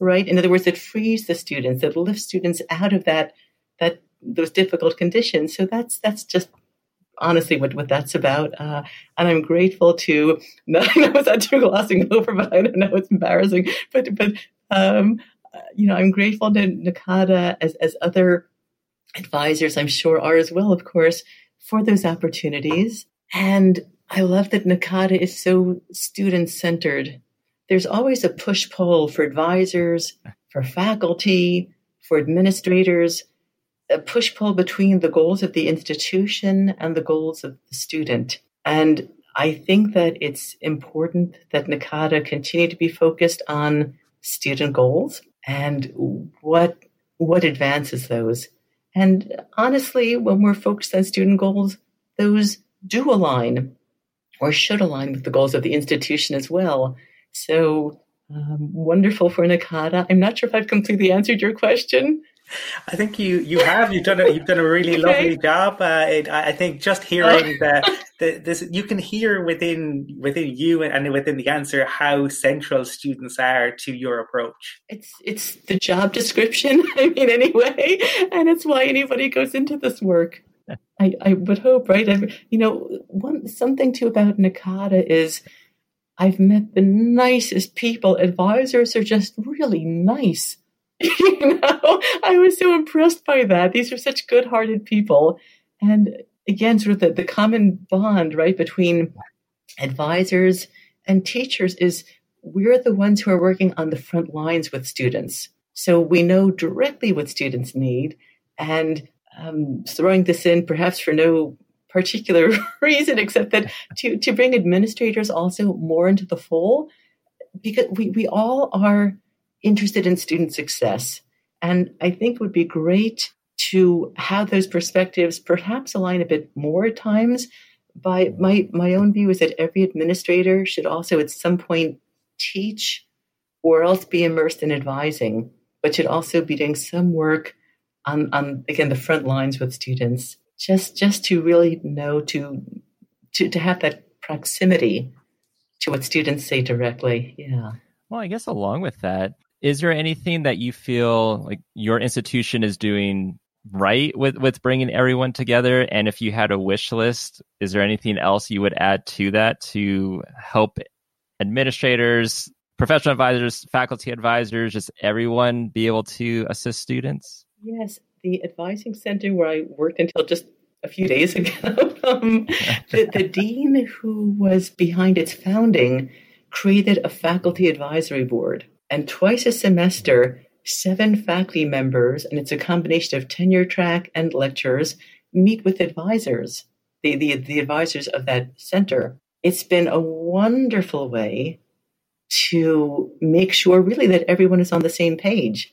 S9: right? In other words, it frees the students, it lifts students out of that that those difficult conditions. So that's that's just honestly what, what that's about. Uh, and I'm grateful to, [laughs] no, I it's not too glossing over, but I don't know it's embarrassing. But, but um, you know, I'm grateful to NACADA as, as other advisors, I'm sure are as well, of course, for those opportunities. And I love that NACADA is so student centered. There's always a push pull for advisors, for faculty, for administrators a push pull between the goals of the institution and the goals of the student. And I think that it's important that NACADA continue to be focused on student goals and what what advances those. And honestly, when we're focused on student goals, those do align or should align with the goals of the institution as well. So um, wonderful for NACADA. I'm not sure if I've completely answered your question.
S2: I think you you have you've done a you've done a really [laughs] okay. lovely job. Uh, it, I think just hearing the, the this you can hear within within you and within the answer how central students are to your approach.
S9: It's it's the job description. [laughs] I mean, anyway, and it's why anybody goes into this work. [laughs] I, I would hope, right? I, you know, one something too about NACADA is I've met the nicest people. Advisors are just really nice [laughs] you know, I was so impressed by that. These are such good hearted people. And again, sort of the, the common bond, right, between advisors and teachers is we're the ones who are working on the front lines with students. So we know directly what students need. And um, throwing this in perhaps for no particular [laughs] reason except that to, to bring administrators also more into the fold because we, we all are interested in student success. And I think would be great to have those perspectives perhaps align a bit more at times. By my, my own view is that every administrator should also at some point teach or else be immersed in advising, but should also be doing some work on, on again the front lines with students, just just to really know to to, to have that proximity to what students say directly. Yeah.
S1: Well, I guess along with that, is there anything that you feel like your institution is doing right with with bringing everyone together? And if you had a wish list is there anything else you would add to that to help administrators professional advisors faculty advisors just everyone be able to assist students?
S9: Yes the advising center where i worked until just a few days ago [laughs] um, the, the dean who was behind its founding created a faculty advisory board. And twice a semester seven faculty members, and it's a combination of tenure track and lecturers, meet with advisors, the, the, the advisors of that center. It's been a wonderful way to make sure really that everyone is on the same page.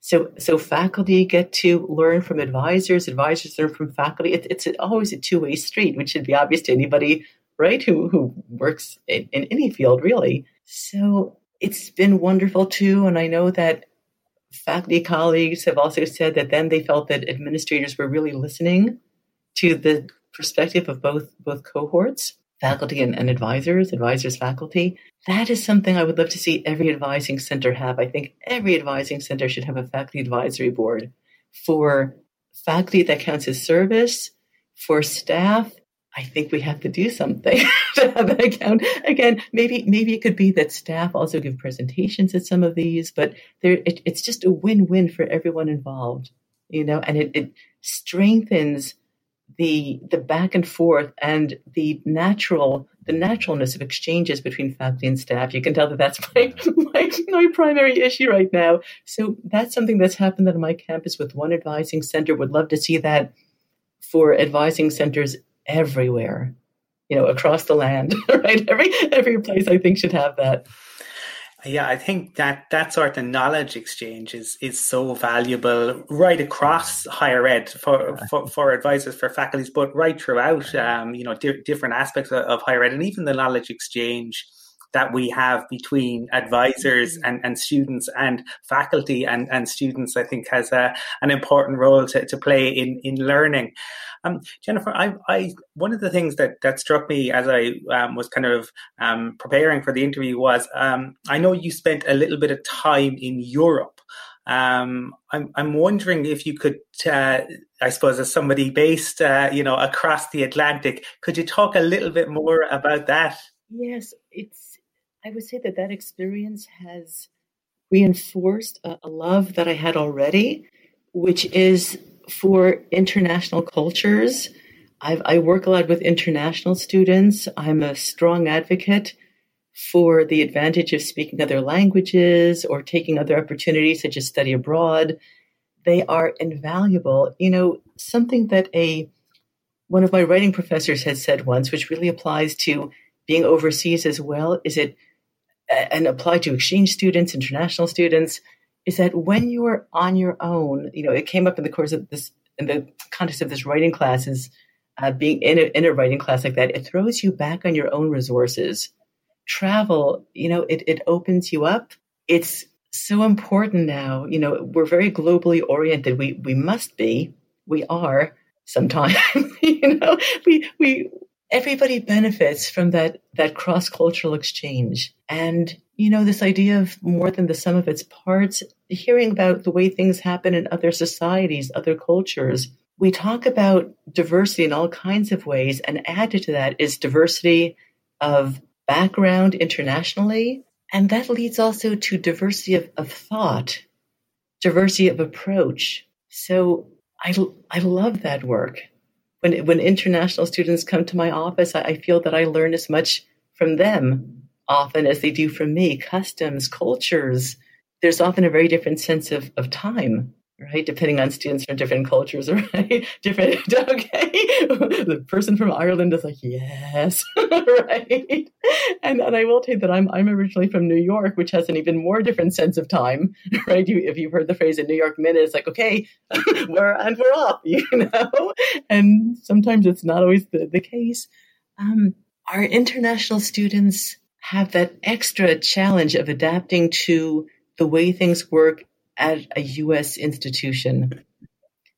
S9: So, so faculty get to learn from advisors, advisors learn from faculty. It, it's always a two way street, which should be obvious to anybody, right, who, who works in, in any field, really. So it's been wonderful too. And I know that faculty colleagues have also said that then they felt that administrators were really listening to the perspective of both both cohorts faculty and, and, advisors advisors faculty. That is something i would love to see every advising center have. I think every advising center should have a faculty advisory board for faculty that counts as service for staff I think we have to do something [laughs] to have that account. Again, maybe maybe it could be that staff also give presentations at some of these, but there it, it's just a win-win for everyone involved, you know, and it, it strengthens the the back and forth and the natural the naturalness of exchanges between faculty and staff. You can tell that that's my, [laughs] my, my primary issue right now. So that's something that's happened on my campus with one advising center. Would love to see that for advising centers everywhere, you know, across the land, [laughs] right? Every every place I think should have that.
S2: Yeah, I think that that sort of knowledge exchange is is so valuable right across higher ed for for, for advisors, for faculties, but right throughout, um, you know, di- different aspects of, of higher ed, and even the knowledge exchange that we have between advisors and, and students and faculty and, and students, I think has a, an important role to, to play in, in learning. Um, Jennifer, I, I, one of the things that, that struck me as I um, was kind of um, preparing for the interview was um, I know you spent a little bit of time in Europe. Um, I'm, I'm wondering if you could, uh, I suppose, as somebody based, uh, you know, across the Atlantic, could you talk a little bit more about that?
S9: Yes, it's. I would say that that experience has reinforced a, a love that I had already, which is for international cultures. I've, i work a lot with international students. I'm a strong advocate for the advantage of speaking other languages or taking other opportunities such as study abroad. They are invaluable. You know, something that a one of my writing professors had said once, which really applies to being overseas as well, is it and apply to exchange students, international students, is that when you are on your own, you know, it came up in the course of this, in the context of this writing classes, uh, being in a, in a writing class like that, it throws you back on your own resources. Travel, you know, it, it opens you up. It's so important now. You know, we're very globally oriented. We, we must be, we are sometimes, [laughs] you know, we, we, everybody benefits from that, that cross cultural exchange. And you know, this idea of more than the sum of its parts, hearing about the way things happen in other societies, other cultures. We talk about diversity in all kinds of ways, and added to that is diversity of background internationally. And that leads also to diversity of, of thought, diversity of approach. So I, I love that work when when international students come to my office, I, I feel that I learn as much from them often as they do from me. Customs, cultures. There's often a very different sense of, of time right? Depending on students from different cultures, [laughs] right? Different, [laughs] okay. the person from Ireland is like, yes, [laughs] right? And, and I will tell you that I'm, I'm originally from New York, which has an even more different sense of time, right? You, if you've heard the phrase a New York minute, it's like, okay, we're, and we're off, you know? And sometimes it's not always the, the case. Um, our international students have that extra challenge of adapting to the way things work at a US institution.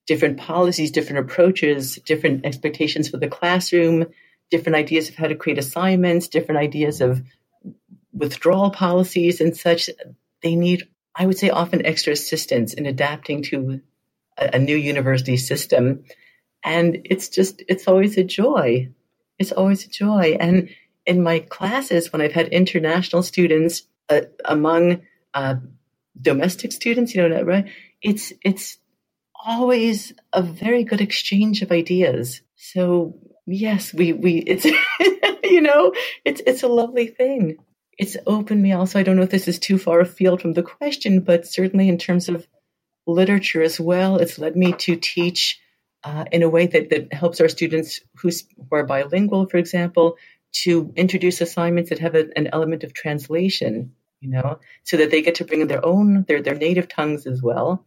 S9: Different policies, different approaches, different expectations for the classroom, different ideas of how to create assignments, different ideas of withdrawal policies and such. They need, I would say, often extra assistance in adapting to a, a new university system. And it's just, it's always a joy. It's always a joy. And in my classes, when I've had international students uh, among uh, domestic students, you know, right? It's it's always a very good exchange of ideas. So yes, we we it's [laughs] you know, it's it's a lovely thing. It's opened me also. I don't know if this is too far afield from the question, but certainly in terms of literature as well, it's led me to teach uh, in a way that, that helps our students who are bilingual, for example, to introduce assignments that have a, an element of translation you know, so that they get to bring in their own, their, their native tongues as well.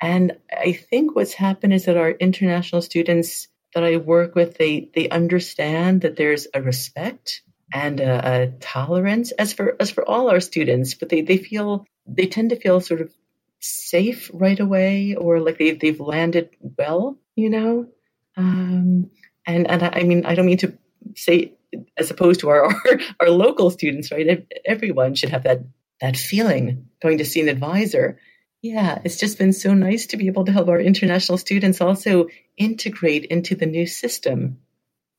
S9: And I think what's happened is that our international students that I work with, they, they understand that there's a respect and a, a tolerance as for, as for all our students, but they, they feel, they tend to feel sort of safe right away or like they've, they've landed well, you know? Um, and, and I, I mean, I don't mean to say as opposed to our, [laughs] our, our local students, right? Everyone should have that that feeling going to see an advisor. Yeah, it's just been so nice to be able to help our international students also integrate into the new system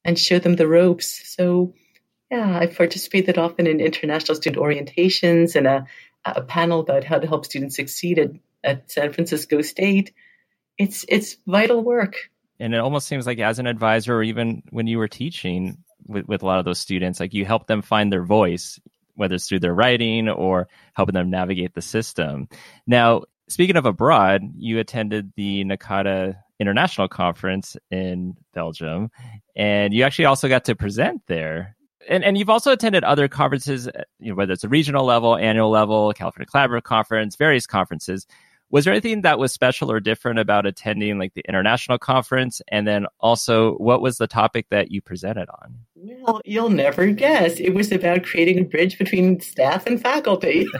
S9: and show them the ropes. So, yeah, I've participated often in international student orientations and a, a panel about how to help students succeed at, at San Francisco State. It's it's vital work.
S1: And it almost seems like as an advisor, or even when you were teaching, with, with a lot of those students like you help them find their voice whether it's through their writing or helping them navigate the system. Now speaking of abroad you attended the NACADA international conference in belgium and you actually also got to present there. And, and you've also attended other conferences you know, whether it's a regional level annual level california collaborative conference various conferences was there anything that was special or different about attending like the international conference? And then also, what was the topic that you presented on?
S9: Well, you'll never guess. It was about creating a bridge between staff and faculty. [laughs]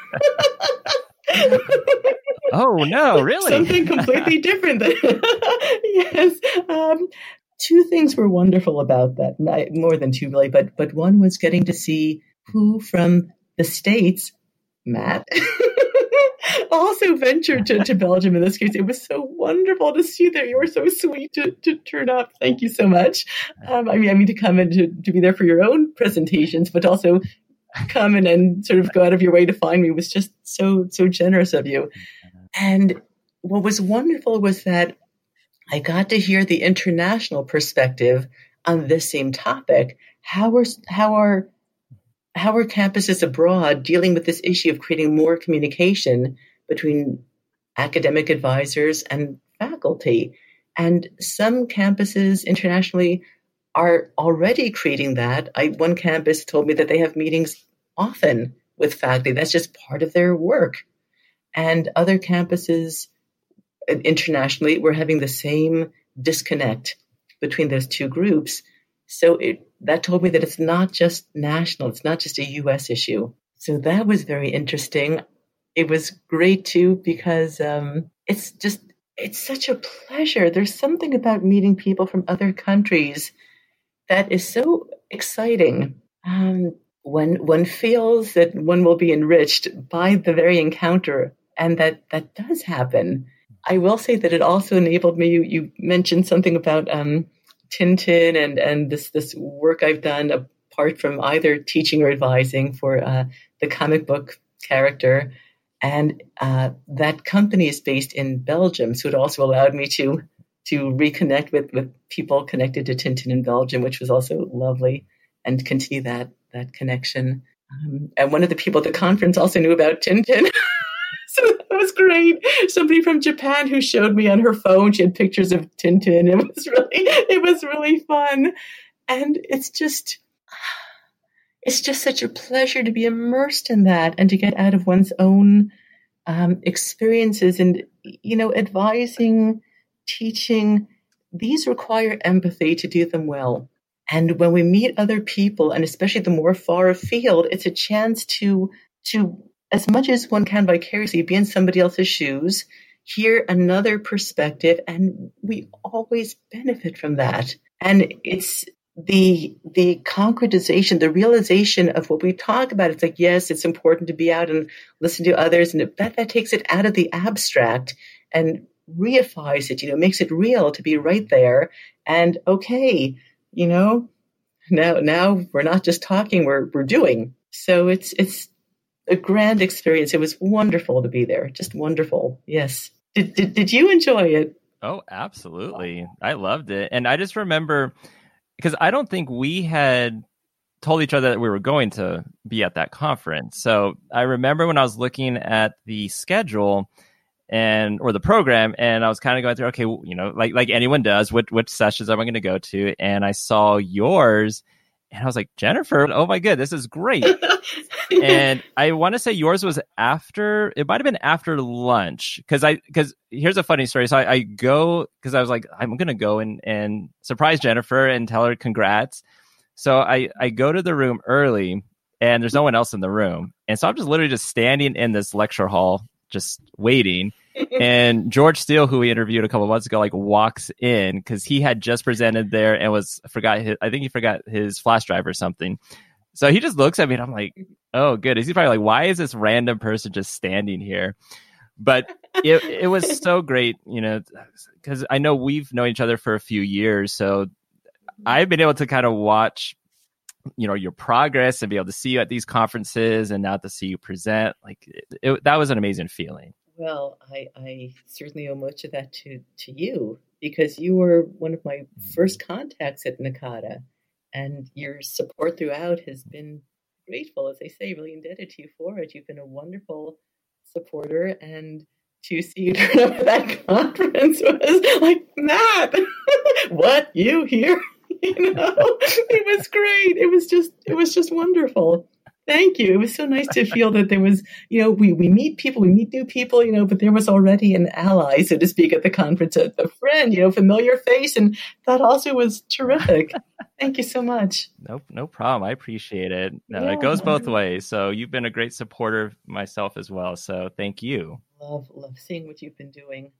S1: oh no, really?
S9: Something completely [laughs] different. [laughs] yes. Um, two things were wonderful about that. More than two, really, but but one was getting to see who from the states, Matt. [laughs] also ventured to, to Belgium in this case. It was so wonderful to see that you were so sweet to, to turn up. Thank you so much. Um, I mean, I mean to come and to, to be there for your own presentations, but also come in and sort of go out of your way to find me was just so so generous of you. And what was wonderful was that I got to hear the international perspective on this same topic. How are how are how are campuses abroad dealing with this issue of creating more communication between academic advisors and faculty? And some campuses internationally are already creating that. I, one campus told me that they have meetings often with faculty. That's just part of their work. And other campuses uh, internationally were having the same disconnect between those two groups. So it, that told me that it's not just national, it's not just a US issue. So that was very interesting. It was great too because um, it's just, it's such a pleasure. There's something about meeting people from other countries that is so exciting. Um, when one feels that one will be enriched by the very encounter, and that that does happen. I will say that it also enabled me. You, you mentioned something about um, Tintin and and this this work I've done apart from either teaching or advising for uh, the comic book character, and uh, that company is based in Belgium, so it also allowed me to to reconnect with with people connected to Tintin in Belgium, which was also lovely, and continue that that connection. Um, and one of the people at the conference also knew about Tintin. [laughs] [laughs] so that was great. Somebody from Japan who showed me on her phone, she had pictures of Tintin. It was really, it was really fun. And it's just, it's just such a pleasure to be immersed in that and to get out of one's own um, experiences and, you know, advising, teaching. These require empathy to do them well. And when we meet other people, and especially the more far afield, it's a chance to, to, as much as one can vicariously be in somebody else's shoes, hear another perspective, and we always benefit from that. And it's the the concretization, the realization of what we talk about. It's like, yes, it's important to be out and listen to others, and that that takes it out of the abstract and reifies it. You know, makes it real to be right there. And okay, you know, now now we're not just talking, we're we're doing. So it's it's a grand experience. It was wonderful to be there. Just wonderful. Yes. Did did, did you enjoy it?
S1: Oh, absolutely. I loved it. And I just remember because I don't think we had told each other that we were going to be at that conference. So I remember when I was looking at the schedule and or the program and I was kind of going through okay you know like like anyone does which which sessions am I going to go to and I saw yours and I was like Jennifer oh my god this is great. [laughs] And I want to say yours was after it might have been after lunch because I because here's a funny story. So I, I go because I was like I'm going to go and and surprise Jennifer and tell her congrats. So I I go to the room early and there's no one else in the room. And so I'm just literally just standing in this lecture hall just waiting. And George Steele, who we interviewed a couple months ago, like walks in because he had just presented there and was forgot his, I think he forgot his flash drive or something. So he just looks at me and I'm like, oh, good. He's probably like, why is this random person just standing here? But it it was [laughs] so great, you know, because I know we've known each other for a few years, so mm-hmm. I've been able to kind of watch you know your progress and be able to see you at these conferences and now to see you present like it, it, that was an amazing feeling
S9: well I, I certainly owe much of that to to you because you were one of my mm-hmm. first contacts at NACADA, and your support throughout has been grateful as i say really indebted to you for it. You've been a wonderful supporter and to see you [laughs] turn up at that conference was like matt [laughs] what? You here? [laughs] You know, it was great. It was just, it was just wonderful. Thank you. It was so nice to feel that there was, you know, we, we meet people, we meet new people, you know, but there was already an ally, so to speak, at the conference, a, a friend, you know, familiar face. And that also was terrific. Thank you so much.
S1: Nope, no problem. I appreciate it. No, yeah. It goes both ways. So you've been a great supporter myself as well. So thank you.
S9: Love, love seeing what you've been doing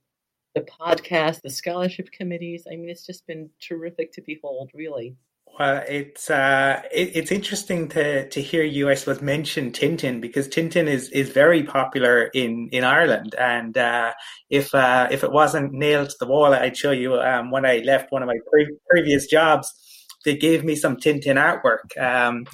S9: the podcast, the scholarship committees. I mean, it's just been terrific to behold, really.
S2: Well, it's uh, it, it's interesting to to hear you, I suppose, mention Tintin because Tintin is is very popular in in Ireland, and uh, if uh, if it wasn't nailed to the wall, I'd show you um, when I left one of my pre- previous jobs. They gave me some Tintin artwork. Um,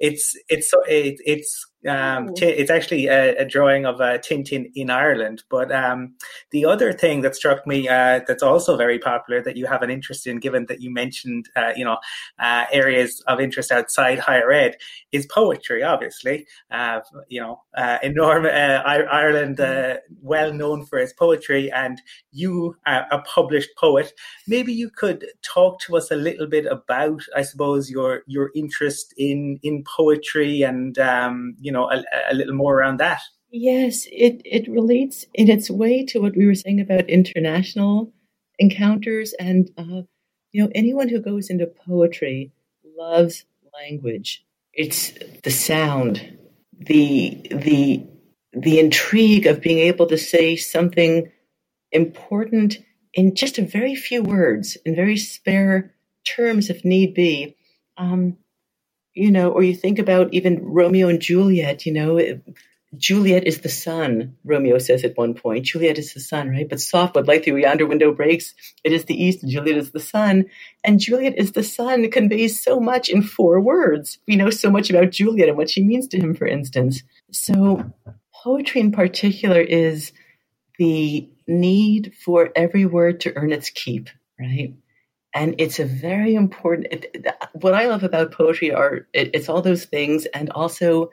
S2: it's it's it, it's um, t- it's actually a, a, drawing of a Tintin in Ireland. But um, the other thing that struck me uh, that's also very popular that you have an interest in, given that you mentioned, uh, you know, uh, areas of interest outside higher ed, is poetry. Obviously, uh, you know, uh, enormous uh, Ireland, mm-hmm. well known for its poetry, and you, are a published poet. Maybe you could talk to us a little bit about, I suppose, your your interest in in poetry and um, you you know a, a little more around that.
S9: Yes, it it relates in its way to what we were saying about international encounters, and uh, you know anyone who goes into poetry loves language. It's the sound, the the the intrigue of being able to say something important in just a very few words, in very spare terms, if need be. Um, you know, or you think about even Romeo and Juliet, you know, Juliet is the sun, Romeo says at one point. Juliet is the sun, right? But soft, but light through yonder window breaks. It is the east, and Juliet is the sun. And Juliet is the sun conveys so much in four words. We know so much about Juliet and what she means to him, for instance. So poetry in particular is the need for every word to earn its keep, right? And it's a very important. It, what I love about poetry are it, it's all those things, and also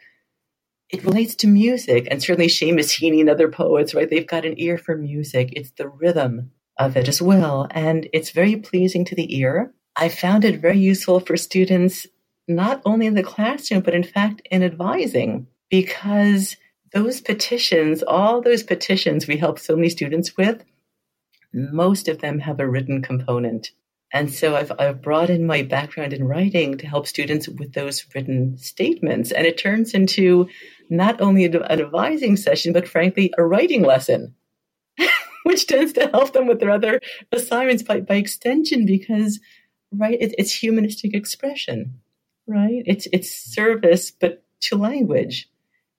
S9: it relates to music. And certainly Seamus Heaney and other poets, right? They've got an ear for music. It's the rhythm of it as well, and it's very pleasing to the ear. I found it very useful for students, not only in the classroom, but in fact in advising, because those petitions, all those petitions we help so many students with, most of them have a written component. And so I've, I've brought in my background in writing to help students with those written statements. And it turns into not only an advising session, but frankly, a writing lesson, [laughs] which tends to help them with their other assignments by, by extension because, right, it, it's humanistic expression, right? It's, it's service, but to language.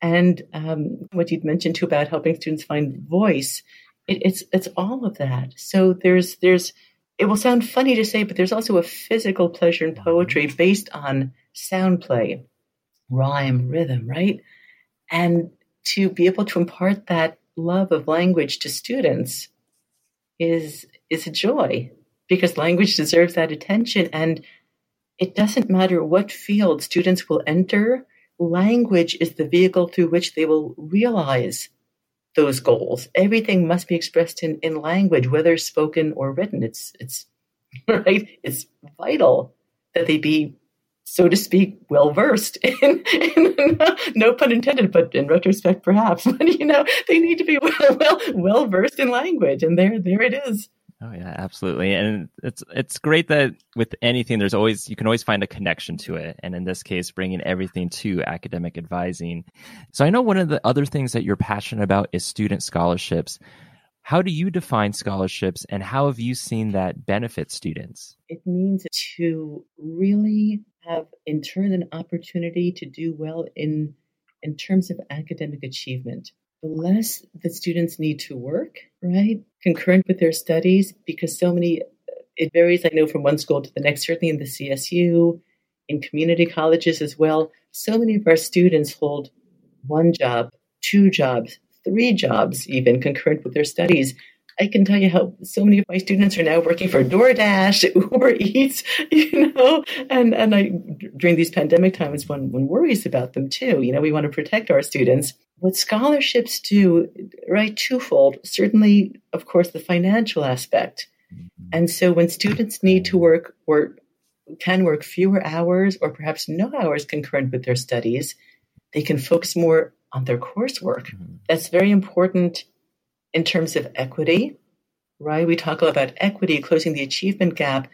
S9: And um, what you'd mentioned too about helping students find voice, it, it's, it's all of that. So there's, there's, it will sound funny to say, but there's also a physical pleasure in poetry based on sound play, rhyme, rhythm, right? And to be able to impart that love of language to students is is a joy because language deserves that attention and it doesn't matter what field students will enter language is the vehicle through which they will realize those goals. Everything must be expressed in, in language, whether spoken or written. It's it's [laughs] right. It's vital that they be, so to speak, well versed [laughs] in, in, no pun intended, but in retrospect, perhaps. [laughs] But you know, they need to be well well versed in language, and there there it is.
S1: Oh yeah, absolutely. And it's it's great that with anything there's always you can always find a connection to it. And in this case bringing everything to academic advising. So I know one of the other things that you're passionate about is student scholarships. How do you define scholarships and how have you seen that benefit students?
S9: It means to really have in turn an opportunity to do well in in terms of academic achievement the less the students need to work, right? Concurrent with their studies, because so many, uh, it varies, I know, from one school to the next, certainly in the CSU, in community colleges as well. So many of our students hold one job, two jobs, three jobs, even concurrent with their studies. I can tell you how so many of my students are now working for DoorDash, [laughs] Uber Eats, [laughs] you know, and, and I, during these pandemic times, one, one worries about them too. You know, we want to protect our students what scholarships do, right, twofold. Certainly, of course, the financial aspect. Mm-hmm. And so when students need to work or can work fewer hours or perhaps no hours concurrent with their studies, they can focus more on their coursework. Mm-hmm. That's very important in terms of equity, right? We talk about equity, closing the achievement gap.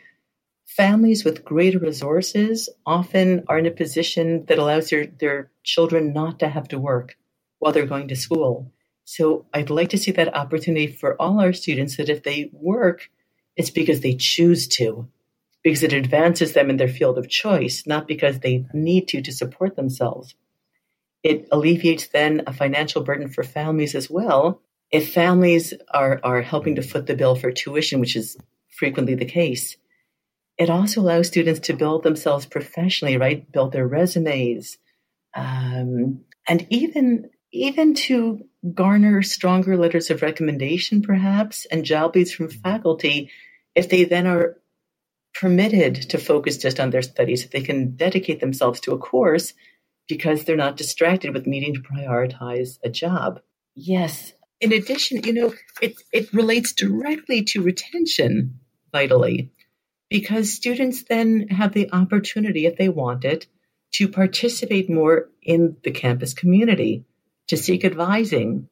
S9: Families with greater resources often are in a position that allows their, their children not to have to work while they're going to school. So I'd like to see that opportunity for all our students that if they work, it's because they choose to, because it advances them in their field of choice, not because they need to to support themselves. It alleviates then a financial burden for families as well. If families are, are helping to foot the bill for tuition, which is frequently the case, it also allows students to build themselves professionally, right? Build their resumes, um, and even even to garner stronger letters of recommendation, perhaps, and job leads from mm-hmm. faculty, if they then are permitted to focus just on their studies, if they can dedicate themselves to a course because they're not distracted with needing to prioritize a job. Yes. In addition, you know, it, it relates directly to retention vitally because students then have the opportunity, if they want it, to participate more in the campus community to seek advising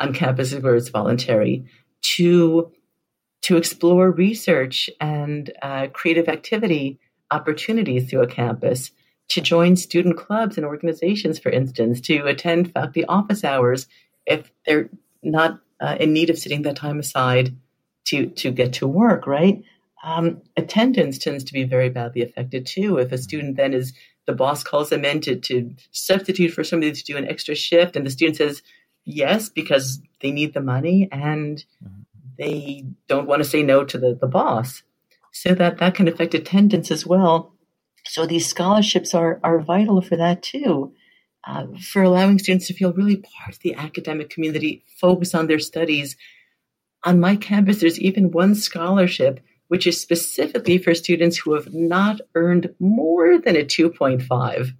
S9: on campuses where it's voluntary, to to explore research and uh, creative activity opportunities through a campus, to join student clubs and organizations, for instance, to attend faculty office hours if they're not uh, in need of sitting that time aside to to get to work. Right. Um, attendance tends to be very badly affected too. If a student then is the boss calls them in to, to substitute for somebody to do an extra shift. And the student says yes because they need the money and they don't want to say no to the, the boss. So that that can affect attendance as well. So these scholarships are are vital for that too uh, for allowing students to feel really part of the academic community focus on their studies. On my campus, there's even one scholarship which is specifically for students who have not earned more than a 2.5,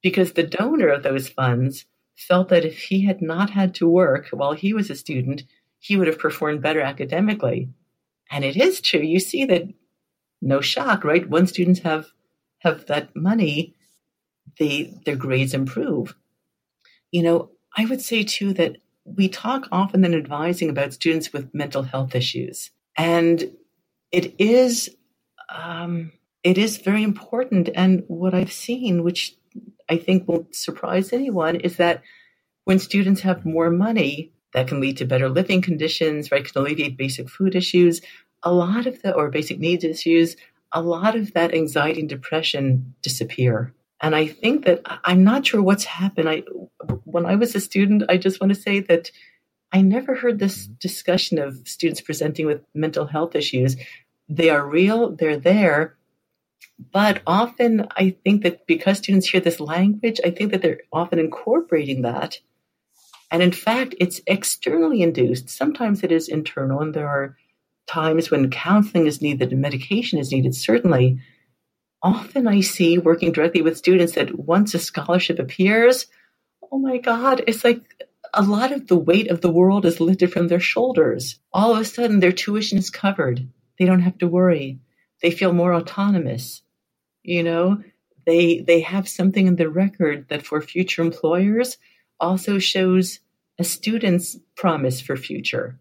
S9: because the donor of those funds felt that if he had not had to work while he was a student, he would have performed better academically. And it is true. You see that no shock, right? When students have have that money, they their grades improve. You know, I would say too that we talk often in advising about students with mental health issues, and it is um, it is very important. And what I've seen, which I think won't surprise anyone, is that when students have more money, that can lead to better living conditions, right? Can alleviate basic food issues. A lot of the or basic needs issues. A lot of that anxiety and depression disappear. And I think that I'm not sure what's happened. I, when I was a student, I just want to say that I never heard this mm-hmm. discussion of students presenting with mental health issues. They are real, they're there. But often I think that because students hear this language, I think that they're often incorporating that. And in fact, it's externally induced. Sometimes it is internal, and there are times when counseling is needed and medication is needed, certainly often I see working directly with students that once a scholarship appears, oh my God, it's like a lot of the weight of the world is lifted from their shoulders. All of a sudden, their tuition is covered. They don't have to worry. They feel more autonomous. You know, they they have something in their record that for future employers also shows a student's promise for future.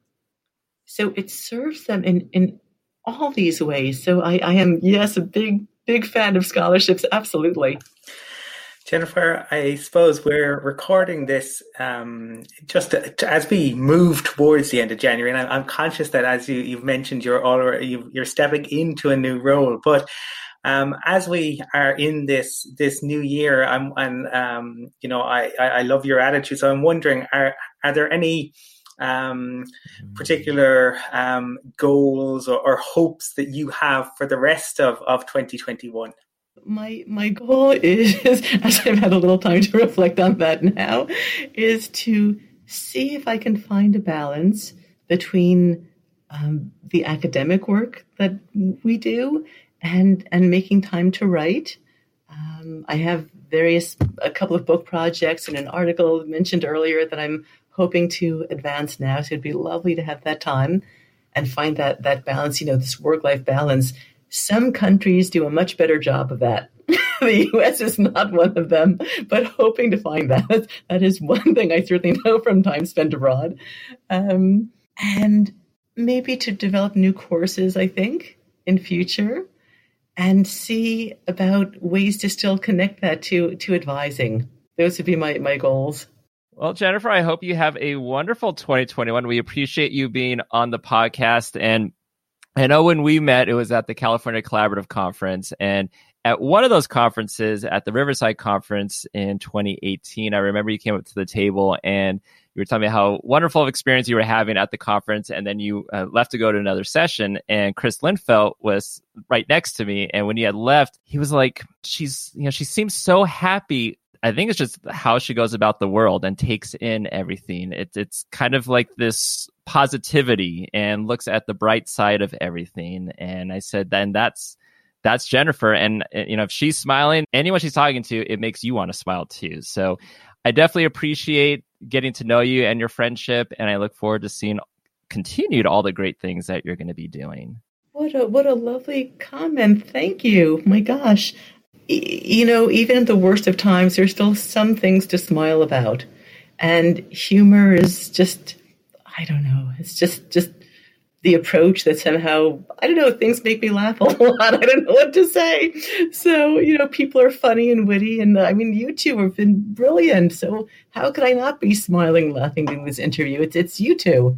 S9: So it serves them in in all these ways. So I, I am yes a big big fan of scholarships. Absolutely.
S2: Jennifer, I suppose we're recording this um, just to, to, as we move towards the end of January, and I'm, I'm conscious that as you, have mentioned, you're already you are stepping into a new role. But um, as we are in this this new year, I'm and um, you know I, I, I love your attitude. So I'm wondering, are are there any um, particular um, goals or, or, hopes that you have for the rest of, of 2021?
S9: My my goal is, [laughs] as I've had a little time to reflect on that now, is to see if I can find a balance between um, the academic work that we do and and making time to write. Um, I have various a couple of book projects and an article mentioned earlier that I'm hoping to advance now. So it'd be lovely to have that time and find that that balance, you know, this work life balance. Some countries do a much better job of that. [laughs] the US is not one of them, but hoping to find that. That is one thing I certainly know from time spent abroad. Um, and maybe to develop new courses, I think, in future and see about ways to still connect that to to advising. Those would be my, my goals.
S1: Well, Jennifer, I hope you have a wonderful 2021. We appreciate you being on the podcast. And I know when we met, it was at the California Collaborative Conference. And at one of those conferences, at the Riverside Conference in 2018, I remember you came up to the table and you were telling me how wonderful of experience you were having at the conference, and then you uh, left to go to another session. And Chris Linfelt was right next to me, and when you had left, he was like, "She's, you know, she seems so happy I think it's just how she goes about the world and takes in everything. It's it's kind of like this positivity and looks at the bright side of everything. And I said, then that's that's Jennifer. And eh, you know, if she's smiling, anyone she's talking to, it makes you want to smile too. So I definitely appreciate getting to know you and your friendship, and I look forward to seeing continued all the great things that you're going to be doing.
S9: What a what a lovely comment. Thank you. My gosh you know, even in the worst of times, there's still some things to smile about. And humor is just, I don't know, it's just, just the approach that somehow, I don't know, things make me laugh a [laughs] lot. I don't know what to say. So, you know, people are funny and witty. And uh, I mean, you two have been brilliant. So how could I not be smiling, laughing during this interview? It's, it's you two.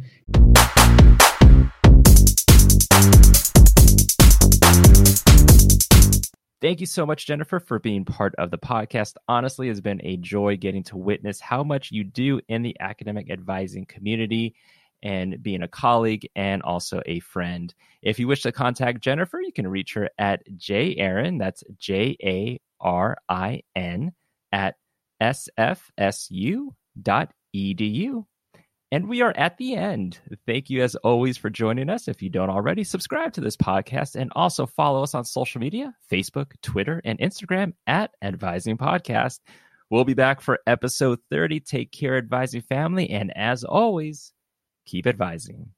S1: Thank you so much, Jennifer, for being part of the podcast. Honestly, it's been a joy getting to witness how much you do in the academic advising community and being a colleague and also a friend. If you wish to contact Jennifer, you can reach her at jarin, that's J A R I N, at sfsu.edu. And we are at the end. Thank you, as always, for joining us. If you don't already, subscribe to this podcast and also follow us on social media Facebook, Twitter, and Instagram at Advising Podcast. We'll be back for episode 30. Take care, Advising family. And as always, keep advising.